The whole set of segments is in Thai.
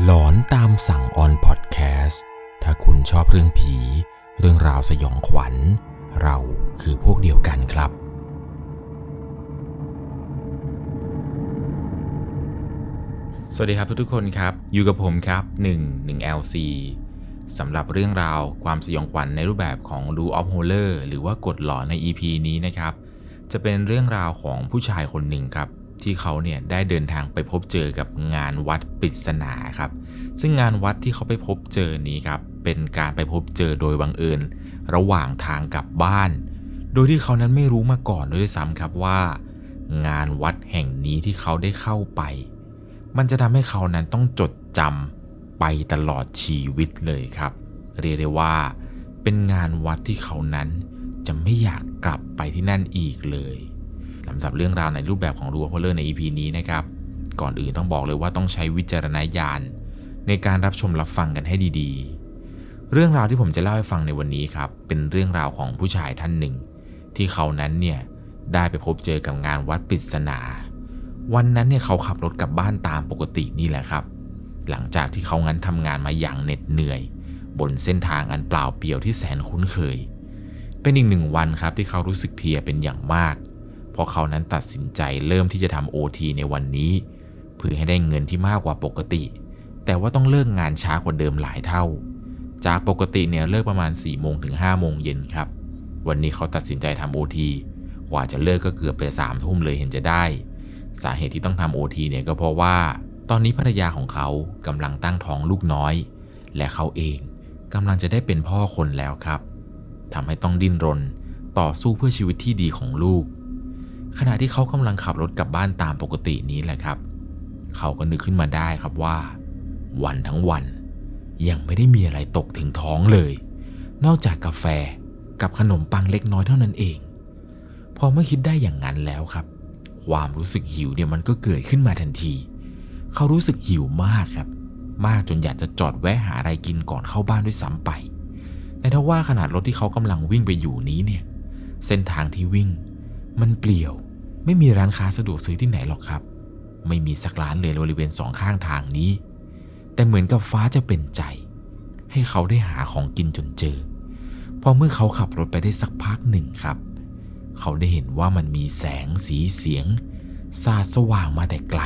หลอนตามสั่งออนพอดแคสต์ถ้าคุณชอบเรื่องผี เรื่องราวสยองขวัญ เราคือพวกเดียวกันครับ สวัสดีครับทุกๆคนครับ อยู่กับผมครับ 1 1 LC สำหรับเรื่องราวความสยองขวัญในรูปแบบของ Rule of Horror หรือว่ากฎหลอนใน EP นี้นะครับ จะเป็นเรื่องราวของผู้ชายคนหนึ่งครับ ที่เขาเนี่ยได้เดินทางไปพบเจอกับงานวัดปริศนาครับ ซึ่งงานวัดที่เขาไปพบเจอนี้ครับเป็นการไปพบเจอโดยบังเอิญระหว่างทางกลับบ้าน โดยที่เขานั้นไม่รู้มาก่อนด้วยซ้ำครับว่า งานวัดแห่งนี้ที่เขาได้เข้าไป มันจะทำให้เขานั้นต้องจดจำไปตลอดชีวิตเลยครับ เรียกได้ว่า เป็นงานวัดที่เขานั้นจะไม่อยากกลับไปที่นั่นอีกเลย สำหรับเรื่องราวในรูปแบบของรัวพลเลอร์ใน EP นี้นะครับ ก่อนอื่นต้องบอกเลยว่าต้องใช้วิจารณญาณในการรับชมรับฟังกันให้ดีๆ เรื่องราวที่ผมจะเล่าให้ฟังในวันนี้ครับ เป็นเรื่องราวของผู้ชายท่านหนึ่ง ที่เขานั้นเนี่ยได้ไปพบเจอกับงานวัดปริศนา วันนั้นเนี่ยเขาขับรถกลับบ้านตามปกตินี่แหละครับ หลังจากที่เขางั้นทำงานมาอย่างเหน็ดเหนื่อย บนเส้นทางอันเปล่าเปลี่ยวที่แสนคุ้นเคย เป็นอีกหนึ่งวันครับที่เขารู้สึกเพลียเป็นอย่างมากเพราะเขานั้นตัดสินใจเริ่มที่จะทำโอทีในวันนี้ เพื่อให้ได้เงินที่มากกว่าปกติ แต่ว่าต้องเลิกงานช้ากว่าเดิมหลายเท่า จากปกติเนี่ยเลิกประมาณ4ี่โมงถึง5้าโมงเย็นครับ วันนี้เขาตัดสินใจทำโอทีกว่าจะเลิกก็เกือบไปสามทุ่มเลยเห็นจะได้ สาเหตุที่ต้องทำโอทีเนี่ยก็เพราะว่า ตอนนี้ภรรยาของเขากำลังตั้งท้องลูกน้อย และเขาเองกำลังจะได้เป็นพ่อคนแล้วครับทำให้ต้องดิ้นรน ต่อสู้เพื่อชีวิตที่ดีของลูก ขณะที่เขากำลังขับรถกลับบ้านตามปกตินี้แหละครับ เขาก็นึกขึ้นมาได้ครับว่า วันทั้งวัน ยังไม่ได้มีอะไรตกถึงท้องเลย นอกจากกาแฟกับขนมปังเล็กน้อยเท่านั้นเอง พอเมื่อคิดได้อย่างนั้นแล้วครับ ความรู้สึกหิวเนี่ยมันก็เกิดขึ้นมาทันที เขารู้สึกหิวมากครับ มากจนอยากจะจอดแวะหาอะไรกินก่อนเข้าบ้านด้วยซ้ำไปแต่ถ้าว่าขนาดรถที่เขากำลังวิ่งไปอยู่นี้เนี่ย เส้นทางที่วิ่ง มันเปลี่ยว ไม่มีร้านค้าสะดวกซื้อที่ไหนหรอกครับ ไม่มีสักร้านเลยบริเวณสองข้างทางนี้ แต่เหมือนกับฟ้าจะเป็นใจ ให้เขาได้หาของกินจนเจอ พอเมื่อเขาขับรถไปได้สักพักหนึ่งครับ เขาได้เห็นว่ามันมีแสงสีเสียง สาดสว่างมาแต่ไกล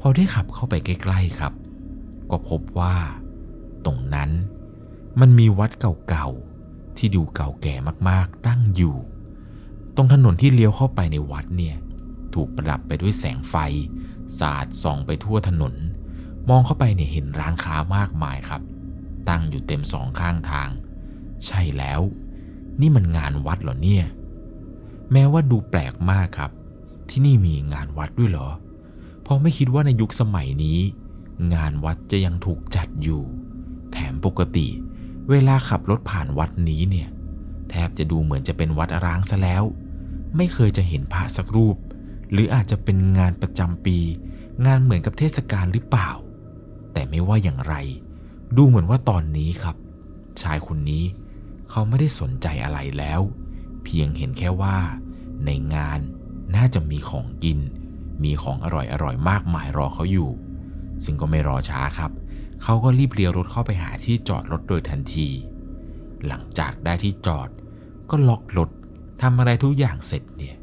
พอได้ขับเข้าไปใกล้ๆครับ ก็พบว่า ตรงนั้นมันมีวัดเก่าๆที่ดูเก่าแก่มากๆตั้งอยู่ ตรงถนนที่เลี้ยวเข้าไปในวัดเนี่ย ถูกประดับไปด้วยแสงไฟ สาดส่องไปทั่วถนน มองเข้าไปเนี่ยเห็นร้านค้ามากมายครับ ตั้งอยู่เต็มสองข้างทาง ใช่แล้ว นี่มันงานวัดเหรอเนี่ย แม้ว่าดูแปลกมากครับ ที่นี่มีงานวัดด้วยเหรอ เพราะไม่คิดว่าในยุคสมัยนี้ งานวัดจะยังถูกจัดอยู่ แถมปกติ เวลาขับรถผ่านวัดนี้เนี่ย แทบจะดูเหมือนจะเป็นวัดร้างซะแล้ว ไม่เคยจะเห็นพระสักรูป หรืออาจจะเป็นงานประจำปี งานเหมือนกับเทศกาลหรือเปล่า แต่ไม่ว่าอย่างไร ดูเหมือนว่าตอนนี้ครับ ชายคนนี้เขาไม่ได้สนใจอะไรแล้ว เพียงเห็นแค่ว่า ในงานน่าจะมีของกิน มีของอร่อยอร่อยมากมายรอเขาอยู่ ซึ่งก็ไม่รอช้าครับ เขาก็รีบเลี้ยวรถเข้าไปหาที่จอดรถโดยทันที หลังจากได้ที่จอดก็ล็อกรถ ทำอะไรทุกอย่างเสร็จเนี่ย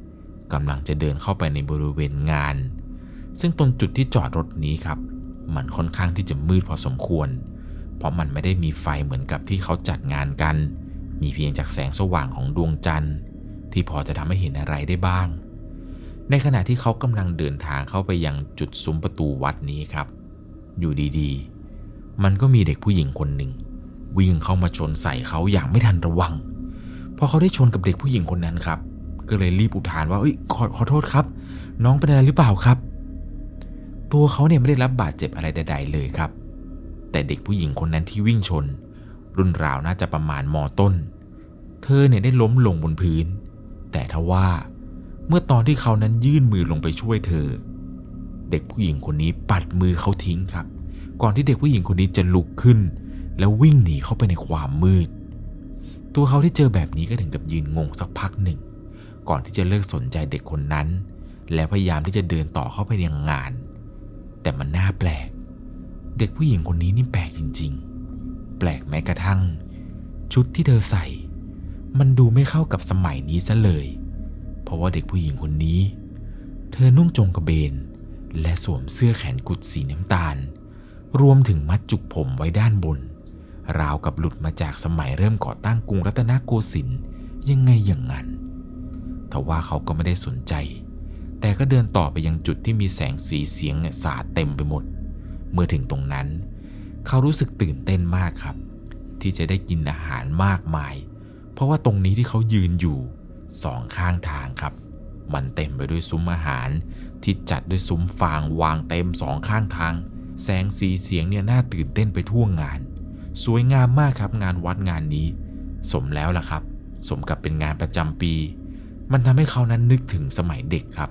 กำลังจะเดินเข้าไปในบริเวณงาน ซึ่งตรงจุดที่จอดรถนี้ครับ มันค่อนข้างที่จะมืดพอสมควร เพราะมันไม่ได้มีไฟเหมือนกับที่เขาจัดงานกัน มีเพียงจากแสงสว่างของดวงจันทร์ ที่พอจะทำให้เห็นอะไรได้บ้าง ในขณะที่เขากำลังเดินทางเข้าไปยังจุดซุ้มประตูวัดนี้ครับ อยู่ดีๆ มันก็มีเด็กผู้หญิงคนหนึ่งวิ่งเข้ามาชนใส่เขาอย่างไม่ทันระวัง พอเขาได้ชนกับเด็กผู้หญิงคนนั้นครับ ก็เลยรีบอุทานว่าเอ้ยขอขอโทษครับ น้องเป็นอะไรหรือเปล่าครับ ตัวเขาเนี่ยไม่ได้รับบาดเจ็บอะไรใด ๆ เลยครับ แต่เด็กผู้หญิงคนนั้นที่วิ่งชน รุ่นราวน่าจะประมาณมอต้น เธอเนี่ยได้ล้มลงบนพื้น แต่ทว่าเมื่อตอนที่เขานั้นยื่นมือลงไปช่วยเธอ เด็กผู้หญิงคนนี้ปัดมือเขาทิ้งครับ ก่อนที่เด็กผู้หญิงคนนี้จะลุกขึ้น แล้ววิ่งหนีเข้าไปในความมืด ตัวเขาที่เจอแบบนี้ก็ถึงกับยืนงงสักพักหนึ่ง ก่อนที่จะเลิกสนใจเด็กคนนั้น และพยายามที่จะเดินต่อเข้าไปยังงาน แต่มันน่าแปลก เด็กผู้หญิงคนนี้นี่แปลกจริง ๆ แปลกแม้กระทั่ง ชุดที่เธอใส่ มันดูไม่เข้ากับสมัยนี้ซะเลย เพราะว่าเด็กผู้หญิงคนนี้ เธอนุ่งจงกระเบน และสวมเสื้อแขนกุดสีน้ำตาล รวมถึงมัดจุกผมไว้ด้านบน ราวกับหลุดมาจากสมัยเริ่มก่อตั้งกรุงรัตนโกสินทร์ยังไงอย่างนั้นทว่าเขาก็ไม่ได้สนใจ แต่ก็เดินต่อไปยังจุดที่มีแสงสีเสียงเนี่ยสาดเต็มไปหมด เมื่อถึงตรงนั้น เขารู้สึกตื่นเต้นมากครับ ที่จะได้กินอาหารมากมาย เพราะว่าตรงนี้ที่เขายืนอยู่สองข้างทางครับ มันเต็มไปด้วยซุ้มอาหาร ที่จัดด้วยซุ้มฟางวางเต็มสองข้างทาง แสงสีเสียงเนี่ยน่าตื่นเต้นไปทั่วงาน สวยงามมากครับงานวัดงานนี้ สมแล้วล่ะครับ สมกับเป็นงานประจำปี มันทำให้เขานั้นนึกถึงสมัยเด็กครับ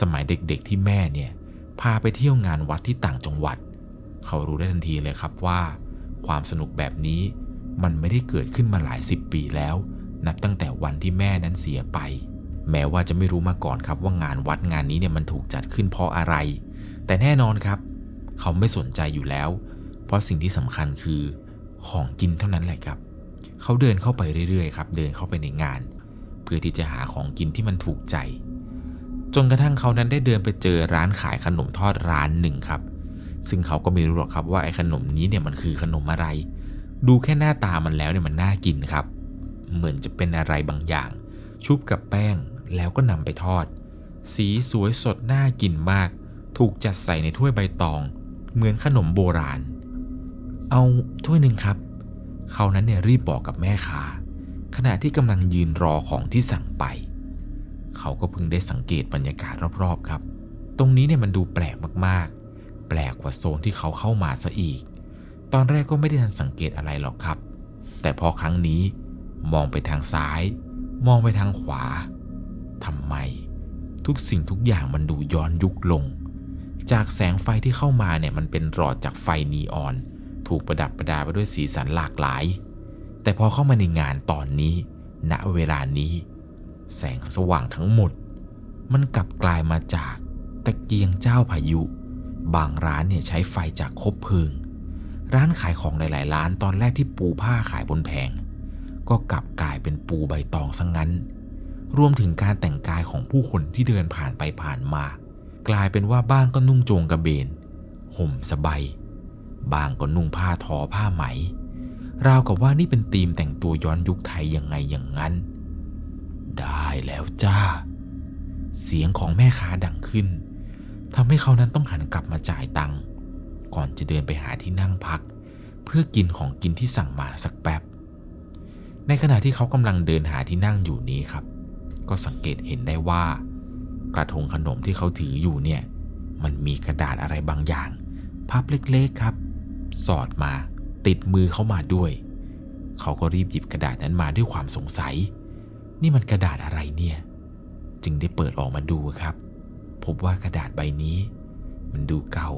สมัยเด็กๆที่แม่เนี่ย พาไปเที่ยวงานวัดที่ต่างจังหวัด เขารู้ได้ทันทีเลยครับว่า ความสนุกแบบนี้มันไม่ได้เกิดขึ้นมาหลายสิบปีแล้ว นับตั้งแต่วันที่แม่นั้นเสียไป แม้ว่าจะไม่รู้มาก่อนครับว่างานวัดงานนี้เนี่ยมันถูกจัดขึ้นเพราะอะไร แต่แน่นอนครับ เขาไม่สนใจอยู่แล้ว เพราะสิ่งที่สำคัญคือ ของกินเท่านั้นแหละครับ เขาเดินเข้าไปเรื่อยๆครับ เดินเข้าไปในงาน เพื่อที่จะหาของกินที่มันถูกใจ จนกระทั่งเขานั้นได้เดินไปเจอร้านขายขนมทอดร้านหนึ่งครับ ซึ่งเขาก็ไม่รู้หรอกครับว่าไอ้ขนมนี้เนี่ยมันคือขนมอะไร ดูแค่หน้าตามันแล้วเนี่ยมันน่ากินครับ เหมือนจะเป็นอะไรบางอย่าง ชุบกับแป้งแล้วก็นำไปทอด สีสวยสดน่ากินมาก ถูกจัดใส่ในถ้วยใบตอง เหมือนขนมโบราณ เอาถ้วยหนึ่งครับ เขานั้นเนี่ยรีบบอกกับแม่ค้า ขณะที่กำลังยืนรอของที่สั่งไป เขาก็เพิ่งได้สังเกตบรรยากาศรอบๆครับ ตรงนี้เนี่ยมันดูแปลกมากๆ แปลกกว่าโซนที่เขาเข้ามาซะอีก ตอนแรกก็ไม่ได้ทันสังเกตอะไรหรอกครับ แต่พอครั้งนี้มองไปทางซ้าย มองไปทางขวาทำไม ทุกสิ่งทุกอย่างมันดูย้อนยุคลง จากแสงไฟที่เข้ามาเนี่ยมันเป็นหลอดจากไฟนีออน ถูกประดับประดาไปด้วยสีสันหลากหลาย แต่พอเข้ามาในงานตอนนี้ ณ เวลานี้ แสงสว่างทั้งหมด มันกลับกลายมาจากตะเกียงเจ้าพายุ บางร้านเนี่ยใช้ไฟจากคบเพลิง ร้านขายของหลายๆ ร้านตอนแรกที่ปูผ้าขายบนแผง ก็กลับกลายเป็นปูใบตองซะงงั้น รวมถึงการแต่งกายของผู้คนที่เดินผ่านไปผ่านมา กลายเป็นว่าบ้างก็นุ่งโจงกระเบน ห่มสบาย บางก็นุ่งผ้าทอผ้าไหม ราวกับว่านี่เป็นธีมแต่งตัวย้อนยุคไทยยังไงอย่างนั้น ได้แล้วจ้า เสียงของแม่ค้าดังขึ้นทำให้เขานั้นต้องหันกลับมาจ่ายตังค์ก่อนจะเดินไปหาที่นั่งพัก เพื่อกินของกินที่สั่งมาสักแป๊บ ในขณะที่เขากำลังเดินหาที่นั่งอยู่นี้ครับ ก็สังเกตเห็นได้ว่า กระทงขนมที่เขาถืออยู่เนี่ย มันมีกระดาษอะไรบางอย่าง พับเล็กๆครับ สอดมา ติดมือเขามาด้วย เขาก็รีบหยิบกระดาษนั้นมาด้วยความสงสัย นี่มันกระดาษอะไรเนี่ย จึงได้เปิดออกมาดูครับ พบว่ากระดาษใบนี้ มันดูเก่า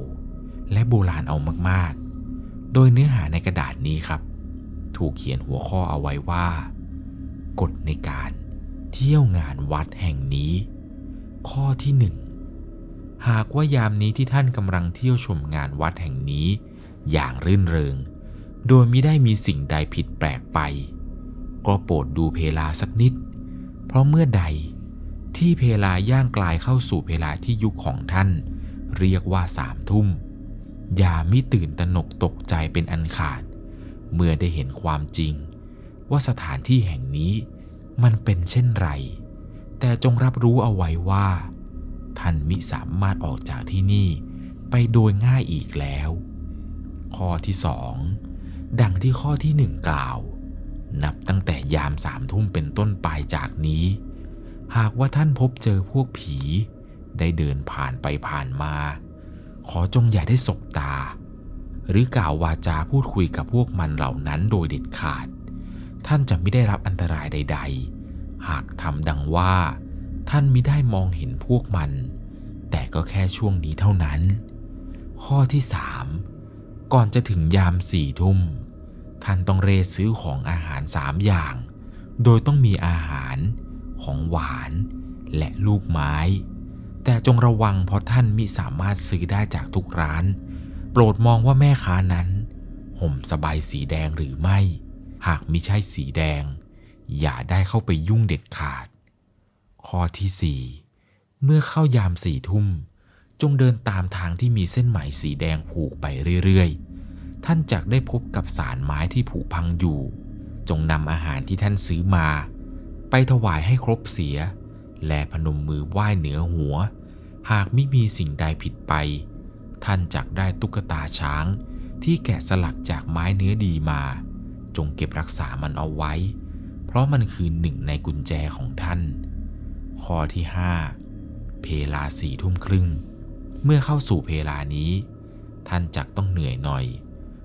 และโบราณเอามากๆ โดยเนื้อหาในกระดาษนี้ครับ ถูกเขียนหัวข้อเอาไว้ว่า กฎในการเที่ยวงานวัดแห่งนี้ ข้อที่หนึ่งหากว่ายามนี้ที่ท่านกำลังเที่ยวชมงานวัดแห่งนี้ อย่างรื่นเริง โดยมิได้มีสิ่งใดผิดแปลกไป ก็โปรดดูเพลาสักนิด เพราะเมื่อใดที่เพลาย่างกลายเข้าสู่เพลาที่ยุคของท่าน เรียกว่าสามทุ่ม อย่ามิตื่นตระหนกตกใจเป็นอันขาด เมื่อได้เห็นความจริง ว่าสถานที่แห่งนี้มันเป็นเช่นไร แต่จงรับรู้เอาไว้ว่า ท่านมิสามารถออกจากที่นี่ไปโดยง่ายอีกแล้ว ข้อที่สองดังที่ข้อที่หนึ่งกล่าว นับตั้งแต่ยามสามทุ่มเป็นต้นไปจากนี้ หากว่าท่านพบเจอพวกผี ได้เดินผ่านไปผ่านมา ขอจงอย่าได้สบตา หรือกล่าววาจาพูดคุยกับพวกมันเหล่านั้นโดยเด็ดขาด ท่านจะไม่ได้รับอันตรายใด ๆ หากทำดังว่า ท่านมิได้มองเห็นพวกมัน แต่ก็แค่ช่วงนี้เท่านั้น ข้อที่สาม ก่อนจะถึงยามสี่ทุ่ม ท่านต้องเรซื้อของอาหารสามอย่าง โดยต้องมีอาหาร ของหวาน และลูกไม้ แต่จงระวังเพราะท่านมิสามารถซื้อได้จากทุกร้าน โปรดมองว่าแม่ค้านั้น ห่มสบายสีแดงหรือไม่ หากมิใช่สีแดง อย่าได้เข้าไปยุ่งเด็ดขาด ข้อที่4เมื่อเข้ายามสี่ทุ่ม จงเดินตามทางที่มีเส้นไหมสีแดงผูกไปเรื่อยๆ ท่านจักได้พบกับสารไม้ที่ผุพังอยู่ จงนำอาหารที่ท่านซื้อมา ไปถวายให้ครบเสีย และพนมมือไหว้เหนือหัว หากไม่มีสิ่งใดผิดไป ท่านจักได้ตุ๊กตาช้าง ที่แกะสลักจากไม้เนื้อดีมา จงเก็บรักษามันเอาไว้ เพราะมันคือหนึ่งในกุญแจของท่าน ข้อที่ 5 เพลาสี่ทุ่มครึ่ง เมื่อเข้าสู่เพลานี้ ท่านจักต้องเหนื่อยหน่อย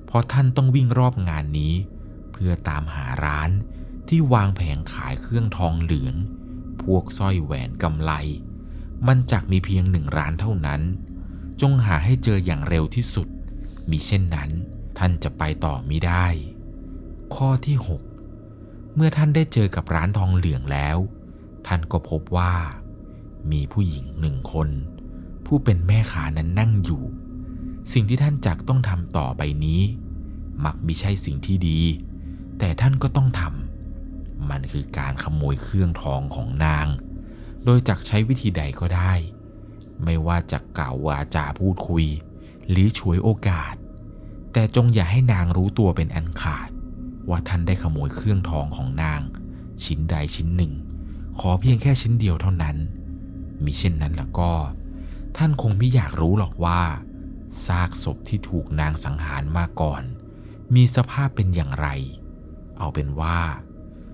เพราะท่านต้องวิ่งรอบงานนี้ เพื่อตามหาร้านที่วางแผงขายเครื่องทองเหลือง พวกสร้อยแหวนกำไล มันจักมีเพียงหนึ่งร้านเท่านั้น จงหาให้เจออย่างเร็วที่สุด มีเช่นนั้น ท่านจะไปต่อไม่ได้ ข้อที่ 6 เมื่อท่านได้เจอกับร้านทองเหลืองแล้ว ท่านก็พบว่า มีผู้หญิงหนึ่งคน ผู้เป็นแม่ค้านั้นนั่งอยู่ สิ่งที่ท่านจักต้องทำต่อไปนี้ มักมิใช่สิ่งที่ดี แต่ท่านก็ต้องทำมันคือการขโมยเครื่องทองของนาง โดยจักใช้วิธีใดก็ได้ ไม่ว่าจะกล่าววาจาพูดคุย หรือฉวยโอกาส แต่จงอย่าให้นางรู้ตัวเป็นอันขาด ว่าท่านได้ขโมยเครื่องทองของนาง ชิ้นใดชิ้นหนึ่ง ขอเพียงแค่ชิ้นเดียวเท่านั้นมิเช่นนั้นล้วก็ ท่านคงไม่อยากรู้หรอกว่า ซากศพที่ถูกนางสังหารมาก่อน มีสภาพเป็นอย่างไร เอาเป็นว่า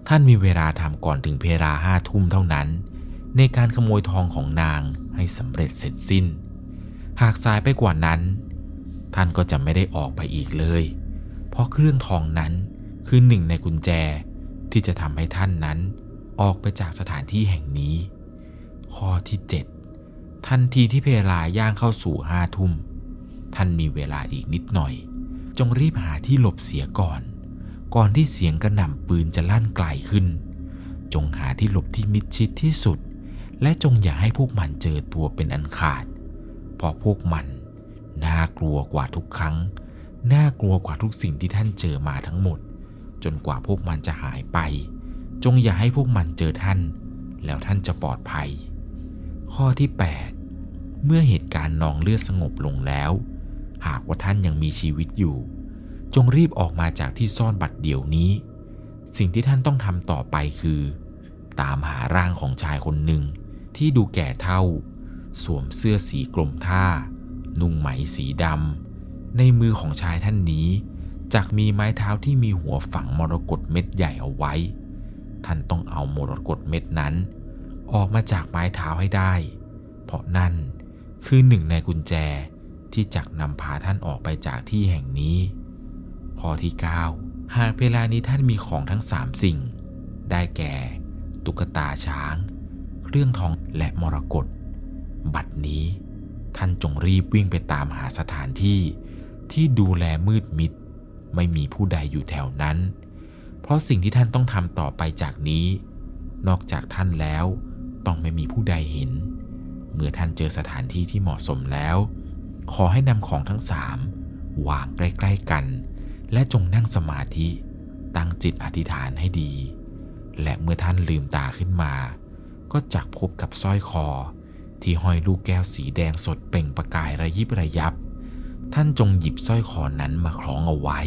ท่านมีเวลาทำก่อนถึงเพลาห้าทุ่มเท่านั้น ในการขโมยทองของนางให้สำเร็จเสร็จสิ้น หากสายไปกว่านั้น ท่านก็จะไม่ได้ออกไปอีกเลย เพราะเครื่องทองนั้นคือหนึ่งในกุญแจที่จะทำให้ท่านนั้นออกไปจากสถานที่แห่งนี้ ข้อที่ 7 ทันทีที่เพลาย่างเข้าสู่ห้าทุ่ม ท่านมีเวลาอีกนิดหน่อย จงรีบหาที่หลบเสียก่อน ก่อนที่เสียงกระหน่ำปืนจะลั่นไกลขึ้น จงหาที่หลบที่มิดชิดที่สุด และจงอย่าให้พวกมันเจอตัวเป็นอันขาด เพราะพวกมันน่ากลัวกว่าทุกครั้ง น่ากลัวกว่าทุกสิ่งที่ท่านเจอมาทั้งหมด จนกว่าพวกมันจะหายไป จงอย่าให้พวกมันเจอท่าน แล้วท่านจะปลอดภัย ข้อที่ 8 เมื่อเหตุการณ์นองเลือดสงบลงแล้ว หากว่าท่านยังมีชีวิตอยู่ จงรีบออกมาจากที่ซ่อนบัตรเดี๋ยวนี้ สิ่งที่ท่านต้องทำต่อไปคือ ตามหาร่างของชายคนหนึ่งที่ดูแก่เท่า สวมเสื้อสีกลมท่า นุ่งไหมสีดำในมือของชายท่านนี้จักมีไม้เท้าที่มีหัวฝังมรกตเม็ดใหญ่เอาไว้ ท่านต้องเอามรกตเม็ดนั้น ออกมาจากไม้เท้าให้ได้ เพราะนั่น คือหนึ่งในกุญแจที่จักนำพาท่านออกไปจากที่แห่งนี้ ข้อที่ 9 หากเวลานี้ท่านมีของทั้งสามสิ่ง ได้แก่ ตุ๊กตาช้าง เครื่องทองและมรกต บัดนี้ ท่านจงรีบวิ่งไปตามหาสถานที่ ที่ดูแลมืดมิด ไม่มีผู้ใดอยู่แถวนั้น เพราะสิ่งที่ท่านต้องทำต่อไปจากนี้ นอกจากท่านแล้ว ต้องไม่มีผู้ใดเห็น เมื่อท่านเจอสถานที่ที่เหมาะสมแล้ว ขอให้นำของทั้งสามวางใกล้ ๆกัน และจงนั่งสมาธิ ตั้งจิตอธิษฐานให้ดี และเมื่อท่านลืมตาขึ้นมา ก็จักพบกับสร้อยคอ ที่ห้อยลูกแก้วสีแดงสดเปล่งประกายระยิบระยับ ท่านจงหยิบสร้อยคอนั้นมาคล้องเอาไว้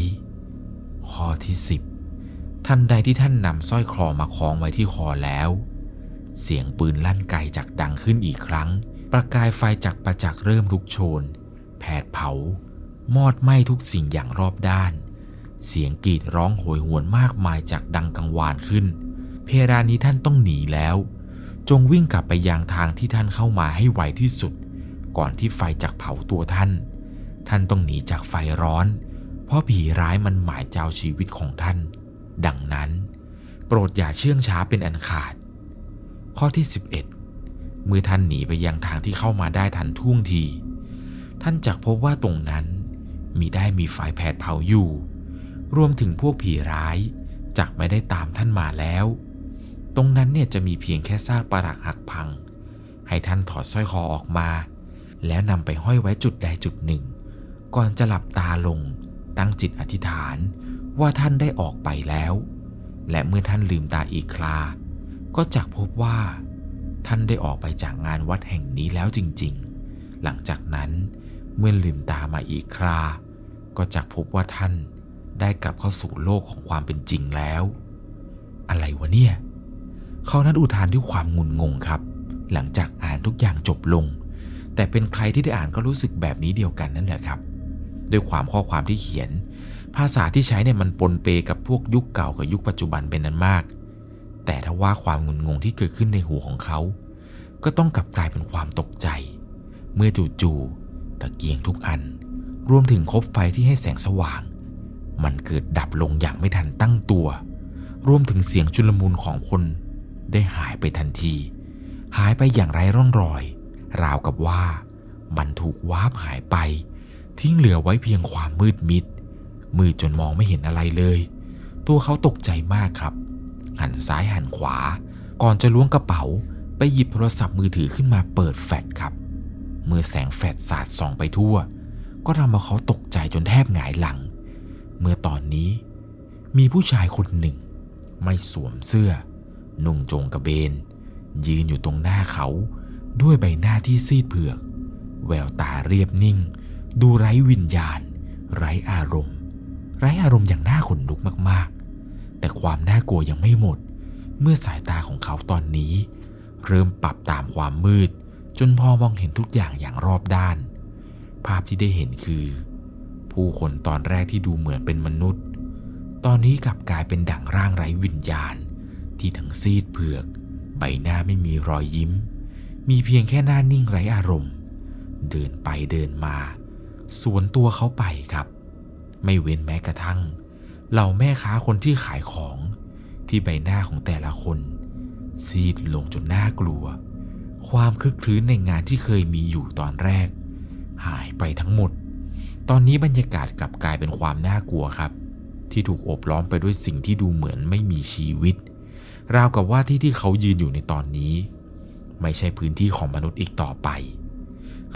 ข้อที่10ทันใดที่ท่านนำสร้อยคอมาคล้องไว้ที่คอแล้ว เสียงปืนลั่นไกจากดังขึ้นอีกครั้ง ประกายไฟจากประจักษ์เริ่มลุกโชน แผดเผา มอดไหม้ทุกสิ่งอย่างรอบด้าน เสียงกรีดร้องโหยหวนมากมายจากดังกังวานขึ้น เพรานี้ท่านต้องหนีแล้ว จงวิ่งกลับไปยังทางที่ท่านเข้ามาให้ไวที่สุด ก่อนที่ไฟจะเผาตัวท่าน ท่านต้องหนีจากไฟร้อน เพราะผีร้ายมันหมายเจ้าชีวิตของท่าน ดังนั้น โปรดอย่าเชื่องช้าเป็นอันขาด ข้อที่ 11 เมื่อท่านหนีไปยังทางที่เข้ามาได้ทันท่วงที ท่านจักพบว่าตรงนั้นมีได้มีไฟแผดเผาอยู่ รวมถึงพวกผีร้ายจักไม่ได้ตามท่านมาแล้ว ตรงนั้นเนี่ยจะมีเพียงแค่ซากปรักหักพัง ให้ท่านถอดสร้อยคอออกมา แล้วนำไปห้อยไว้จุดใดจุดหนึ่ง ก่อนจะหลับตาลง ตั้งจิตอธิษฐานว่าท่านได้ออกไปแล้ว และเมื่อท่านลืมตาอีกครา ก็จักพบว่า ท่านได้ออกไปจากงานวัดแห่งนี้แล้วจริงๆ หลังจากนั้นเมื่อลืมตามาอีกครา ก็จักพบว่าท่านได้กลับเข้าสู่โลกของความเป็นจริงแล้ว อะไรวะเนี่ย เขานั้นอุทานด้วยความงุนงงครับ หลังจากอ่านทุกอย่างจบลง แต่เป็นใครที่ได้อ่านก็รู้สึกแบบนี้เดียวกันนั่นแหละครับ ด้วยความข้อความที่เขียน ภาษาที่ใช้เนี่ยมันปนเปกับพวกยุคเก่ากับยุคปัจจุบันเป็นนั้นมาก แต่ถ้าว่าความงุนงงที่เกิดขึ้นในหูของเขา ก็ต้องกลับกลายเป็นความตกใจ เมื่อจู่ๆตะเกียงทุกอัน รวมถึงคบไฟที่ให้แสงสว่าง มันเกิดดับลงอย่างไม่ทันตั้งตัว รวมถึงเสียงชุลมุนของคน ได้หายไปทันที หายไปอย่างไร้ร่องรอย ราวกับว่า มันถูกวาบหายไป ทิ้งเหลือไว้เพียงความมืดมิดมืดจนมองไม่เห็นอะไรเลย ตัวเขาตกใจมากครับ หันซ้ายหันขวา ก่อนจะล้วงกระเป๋า ไปหยิบโทรศัพท์มือถือขึ้นมาเปิดแฟลชครับ เมื่อแสงแฟลชสาดส่องไปทั่ว ก็ทำให้เขาตกใจจนแทบหงายหลัง เมื่อตอนนี้ มีผู้ชายคนหนึ่ง ไม่สวมเสื้อ นุ่งโจงกระเบน ยืนอยู่ตรงหน้าเขา ด้วยใบหน้าที่ซีดเผือก แววตาเรียบนิ่ง ดูไร้วิญญาณ ไร้อารมณ์ ไร้อารมณ์อย่างน่าขนลุกมากๆ แต่ความน่ากลัวยังไม่หมด เมื่อสายตาของเขาตอนนี้ เริ่มปรับตามความมืด จนพอมองเห็นทุกอย่างอย่างรอบด้าน ภาพที่ได้เห็นคือ ผู้คนตอนแรกที่ดูเหมือนเป็นมนุษย์ ตอนนี้กลับกลายเป็นดั่งร่างไร้วิญญาณ ที่ทั้งซีดเผือก ใบหน้าไม่มีรอยยิ้ม มีเพียงแค่หน้านิ่งไร้อารมณ์ เดินไปเดินมา สวนตัวเขาไปครับ ไม่เว้นแม้กระทั่ง เหล่าแม่ค้าคนที่ขายของที่ใบหน้าของแต่ละคน ซีดลงจนน่ากลัว ความคึกคลื้นในงานที่เคยมีอยู่ตอนแรก หายไปทั้งหมด ตอนนี้บรรยากาศกลับกลายเป็นความน่ากลัวครับ ที่ถูกโอบล้อมไปด้วยสิ่งที่ดูเหมือนไม่มีชีวิต ราวกับว่าที่ที่เขายืนอยู่ในตอนนี้ ไม่ใช่พื้นที่ของมนุษย์อีกต่อไป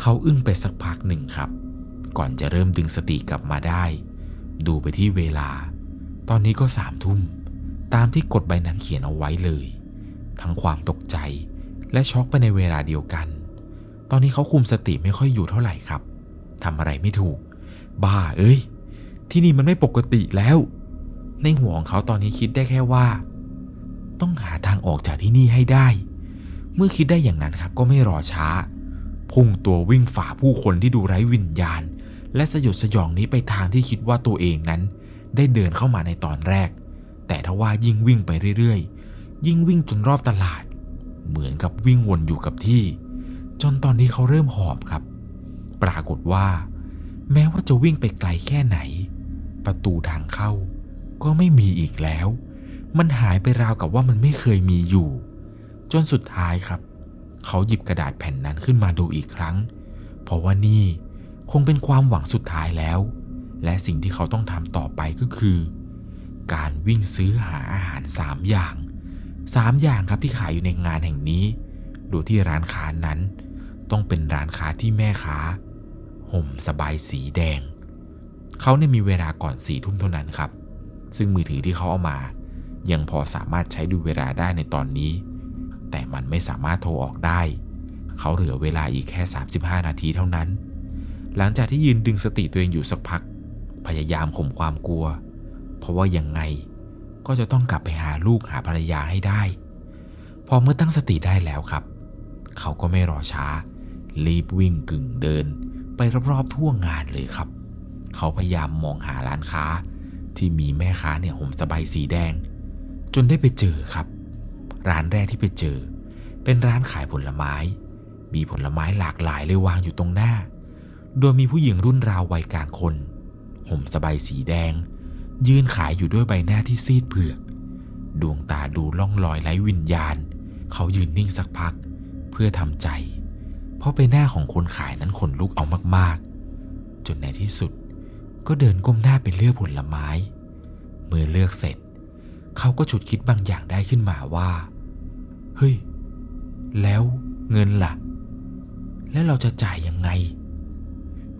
เขาอึ้งไปสักพักหนึ่งครับ ก่อนจะเริ่มดึงสติกลับมาได้ ดูไปที่เวลา ตอนนี้ก็สามทุ่ม ตามที่กฎใบนั้นเขียนเอาไว้เลย ทั้งความตกใจและช็อกไปในเวลาเดียวกัน ตอนนี้เขาคุมสติไม่ค่อยอยู่เท่าไหร่ครับทำอะไรไม่ถูก บ้าเอ้ย ที่นี่มันไม่ปกติแล้ว ในหัวของเขาตอนนี้คิดได้แค่ว่า ต้องหาทางออกจากที่นี่ให้ได้ เมื่อคิดได้อย่างนั้นครับก็ไม่รอช้า พุ่งตัววิ่งฝ่าผู้คนที่ดูไร้วิญญาณ และสยดสยองนี้ไปทางที่คิดว่าตัวเองนั้น ได้เดินเข้ามาในตอนแรก แต่ทว่ายิ่งวิ่งไปเรื่อยๆ ยิ่งวิ่งจนรอบตลาด เหมือนกับวิ่งวนอยู่กับที่ จนตอนนี้เขาเริ่มหอบครับ ปรากฏว่า แม้ว่าจะวิ่งไปไกลแค่ไหน ประตูทางเข้า ก็ไม่มีอีกแล้ว มันหายไปราวกับว่ามันไม่เคยมีอยู่ จนสุดท้ายครับ เขาหยิบกระดาษแผ่นนั้นขึ้นมาดูอีกครั้ง เพราะว่านี่คงเป็นความหวังสุดท้ายแล้ว และสิ่งที่เขาต้องทำต่อไปก็คือ การวิ่งซื้อหาอาหารสามอย่างสามอย่างครับที่ขายอยู่ในงานแห่งนี้ โดยที่ร้านค้านั้น ต้องเป็นร้านค้าที่แม่ค้า ห่มสบายสีแดง เขาเนี่ยมีเวลาก่อนสี่ทุ่มเท่านั้นครับ ซึ่งมือถือที่เขาเอามา ยังพอสามารถใช้ดูเวลาได้ในตอนนี้ แต่มันไม่สามารถโทรออกได้ เขาเหลือเวลาอีกแค่ 35 นาทีเท่านั้น หลังจากที่ยืนดึงสติตัวเองอยู่สักพัก พยายามข่มความกลัว เพราะว่ายังไงก็จะต้องกลับไปหาลูกหาภรรยาให้ได้ พอเมื่อตั้งสติได้แล้วครับ เขาก็ไม่รอช้า รีบวิ่งกึ่งเดิน ไปรอบๆทั่วงานเลยครับ เขาพยายามมองหาร้านค้า ที่มีแม่ค้าเนี่ยห่มสบายสีแดง จนได้ไปเจอครับ ร้านแรกที่ไปเจอ เป็นร้านขายผลไม้ มีผลไม้หลากหลายเลยวางอยู่ตรงหน้า โดยมีผู้หญิงรุ่นราววัยกลางคน ห่มสบายสีแดง ยืนขายอยู่ด้วยใบหน้าที่ซีดเผือก ดวงตาดูล่องลอยไร้วิญญาณ เขายืนนิ่งสักพัก เพื่อทำใจ เพราะใบหน้าของคนขายนั้นขนลุกเอามากๆ จนในที่สุดก็เดินก้มหน้าไปเลือกผลไม้ เมื่อเลือกเสร็จ เขาก็ฉุดคิดบางอย่างได้ขึ้นมาว่า เฮ้ย แล้วเงินล่ะ แล้วเราจะจ่ายยังไง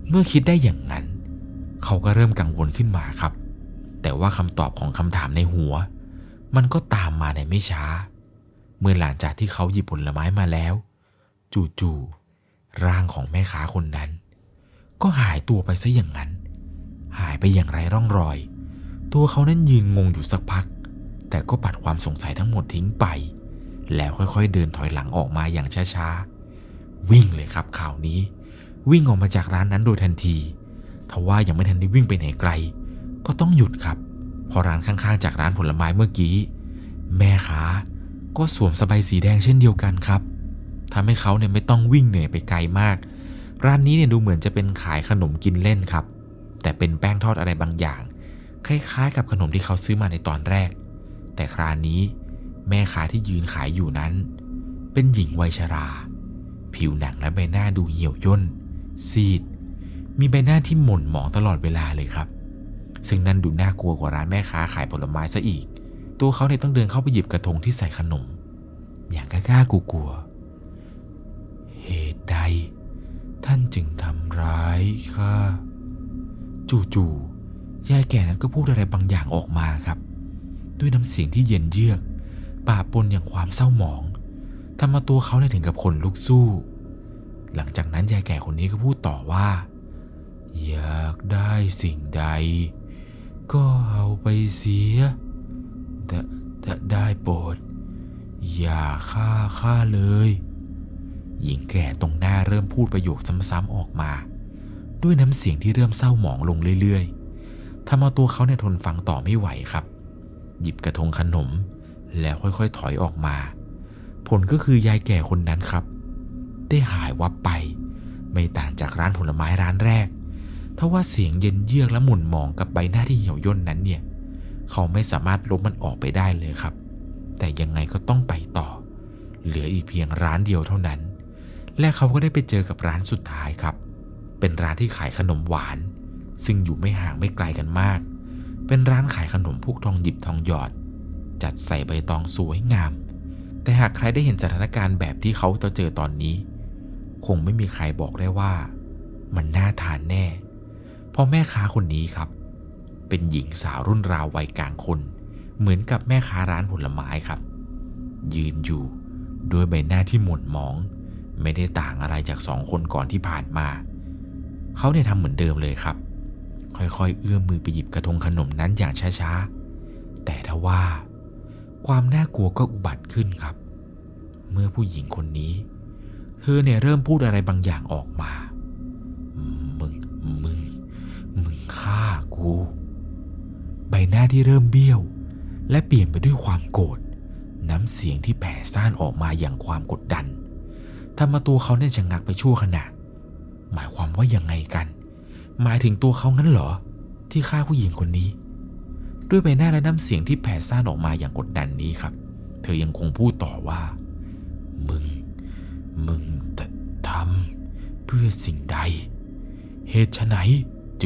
เมื่อคิดได้อย่างนั้น เขาก็เริ่มกังวลขึ้นมาครับ แต่ว่าคำตอบของคำถามในหัว มันก็ตามมาในไม่ช้า เมื่อหลังจากที่เขาหยิบผลไม้มาแล้ว จู่ๆร่างของแม่ค้าคนนั้น ก็หายตัวไปซะอย่างนั้น หายไปอย่างไรร่องรอย ตัวเขานั้นยืนงงอยู่สักพัก แต่ก็ปัดความสงสัยทั้งหมดทิ้งไป แล้วค่อยๆเดินถอยหลังออกมาอย่างช้าๆวิ่งเลยครับข่าวนี้ วิ่งออกมาจากร้านนั้นโดยทันที ทว่ายังไม่ทันได้วิ่งไปไหนไกล ก็ต้องหยุดครับเพราะร้านข้างๆ จากร้านผลไม้เมื่อกี้ แม่ค้าก็สวมสบายสีแดงเช่นเดียวกันครับทำให้เขาเนี่ยไม่ต้องวิ่งเหนื่อยไปไกลมาก ร้านนี้เนี่ยดูเหมือนจะเป็นขายขนมกินเล่นครับ แต่เป็นแป้งทอดอะไรบางอย่าง คล้ายๆ กับขนมที่เขาซื้อมาในตอนแรก แต่คราวนี้ แม่ค้าที่ยืนขายอยู่นั้น เป็นหญิงวัยชรา ผิวหนังและใบหน้าดูเหี่ยวย่นซีด มีใบหน้าที่หม่นหมองตลอดเวลาเลยครับ ซึ่งนั่นดูน่ากลัวกว่าร้านแม่ค้าขายผลไม้ซะอีก ตัวเขาเนี่ยต้องเดินเข้าไปหยิบกระทงที่ใส่ขนม อย่างกล้ากลัวๆเหตุใด ท่านจึงทำร้ายข้าจู่ๆยายแก่นั้นก็พูดอะไรบางอย่างออกมาครับ ด้วยน้ำเสียงที่เย็นเยือกป่าปนอย่างความเศร้าหมองทำมาตัวเขาเนี่ยถึงกับขนลุกสู้ หลังจากนั้นยายแก่คนนี้ก็พูดต่อว่า อยากได้สิ่งใด ก็เอาไปเสียแต่ได้โปรด อย่าฆ่าข้าเลย หญิงแก่ตรงหน้าเริ่มพูดประโยคซ้ำๆออกมา ด้วยน้ำเสียงที่เริ่มเศร้าหมองลงเรื่อยๆทำเอาตัวเขาเนี่ยทนฟังต่อไม่ไหวครับ หยิบกระทงขนม แล้วค่อยๆถอยออกมา ผลก็คือยายแก่คนนั้นครับ ได้หายวับไป ไม่ต่างจากร้านผลไม้ร้านแรก ทว่าเสียงเย็นเยือกและหมุนหมองกับใบหน้าที่เหี่ยวย่นนั้นเนี่ย เขาไม่สามารถลบมันออกไปได้เลยครับ แต่ยังไงก็ต้องไปต่อ เหลืออีกเพียงร้านเดียวเท่านั้น และเขาก็ได้ไปเจอกับร้านสุดท้ายครับ เป็นร้านที่ขายขนมหวาน ซึ่งอยู่ไม่ห่างไม่ไกลกันมาก เป็นร้านขายขนมพวกทองหยิบทองหยอด จัดใส่ใบตองสวยงาม แต่หากใครได้เห็นสถานการณ์แบบที่เขาจะเจอตอนนี้ คงไม่มีใครบอกได้ว่า มันน่าทานแน่ พราะแม่ค้าคนนี้ครับ เป็นหญิงสาวรุ่นราววัยกลางคน เหมือนกับแม่ค้าร้านผลไม้ครับ ยืนอยู่ด้วยใบหน้าที่หม่นหมอง ไม่ได้ต่างอะไรจากสองคนก่อนที่ผ่านมา เขาได้ทำเหมือนเดิมเลยครับ ค่อยๆ เอื้อมมือไปหยิบกระทงขนมนั้นอย่างช้าๆ แต่ทว่า ความน่ากลัวก็อุบัติขึ้นครับ เมื่อผู้หญิงคนนี้ เธอเนี่ยเริ่มพูดอะไรบางอย่างออกมา ฆ่ากู ใบหน้าที่เริ่มเบี้ยว และเปลี่ยนไปด้วยความโกรธ น้ำเสียงที่แผ่ซ่านออกมาอย่างความกดดันทำมาตัวเขาเนี่ยชะงักไปชั่วขณะ หมายความว่ายังไงกัน หมายถึงตัวเขางั้นเหรอ ที่ฆ่าผู้หญิงคนนี้ ด้วยใบหน้าและน้ำเสียงที่แผ่ซ่านออกมาอย่างกดดันนี้ครับ เธอยังคงพูดต่อว่า มึง มึงทำเพื่อสิ่งใด เหตุไฉน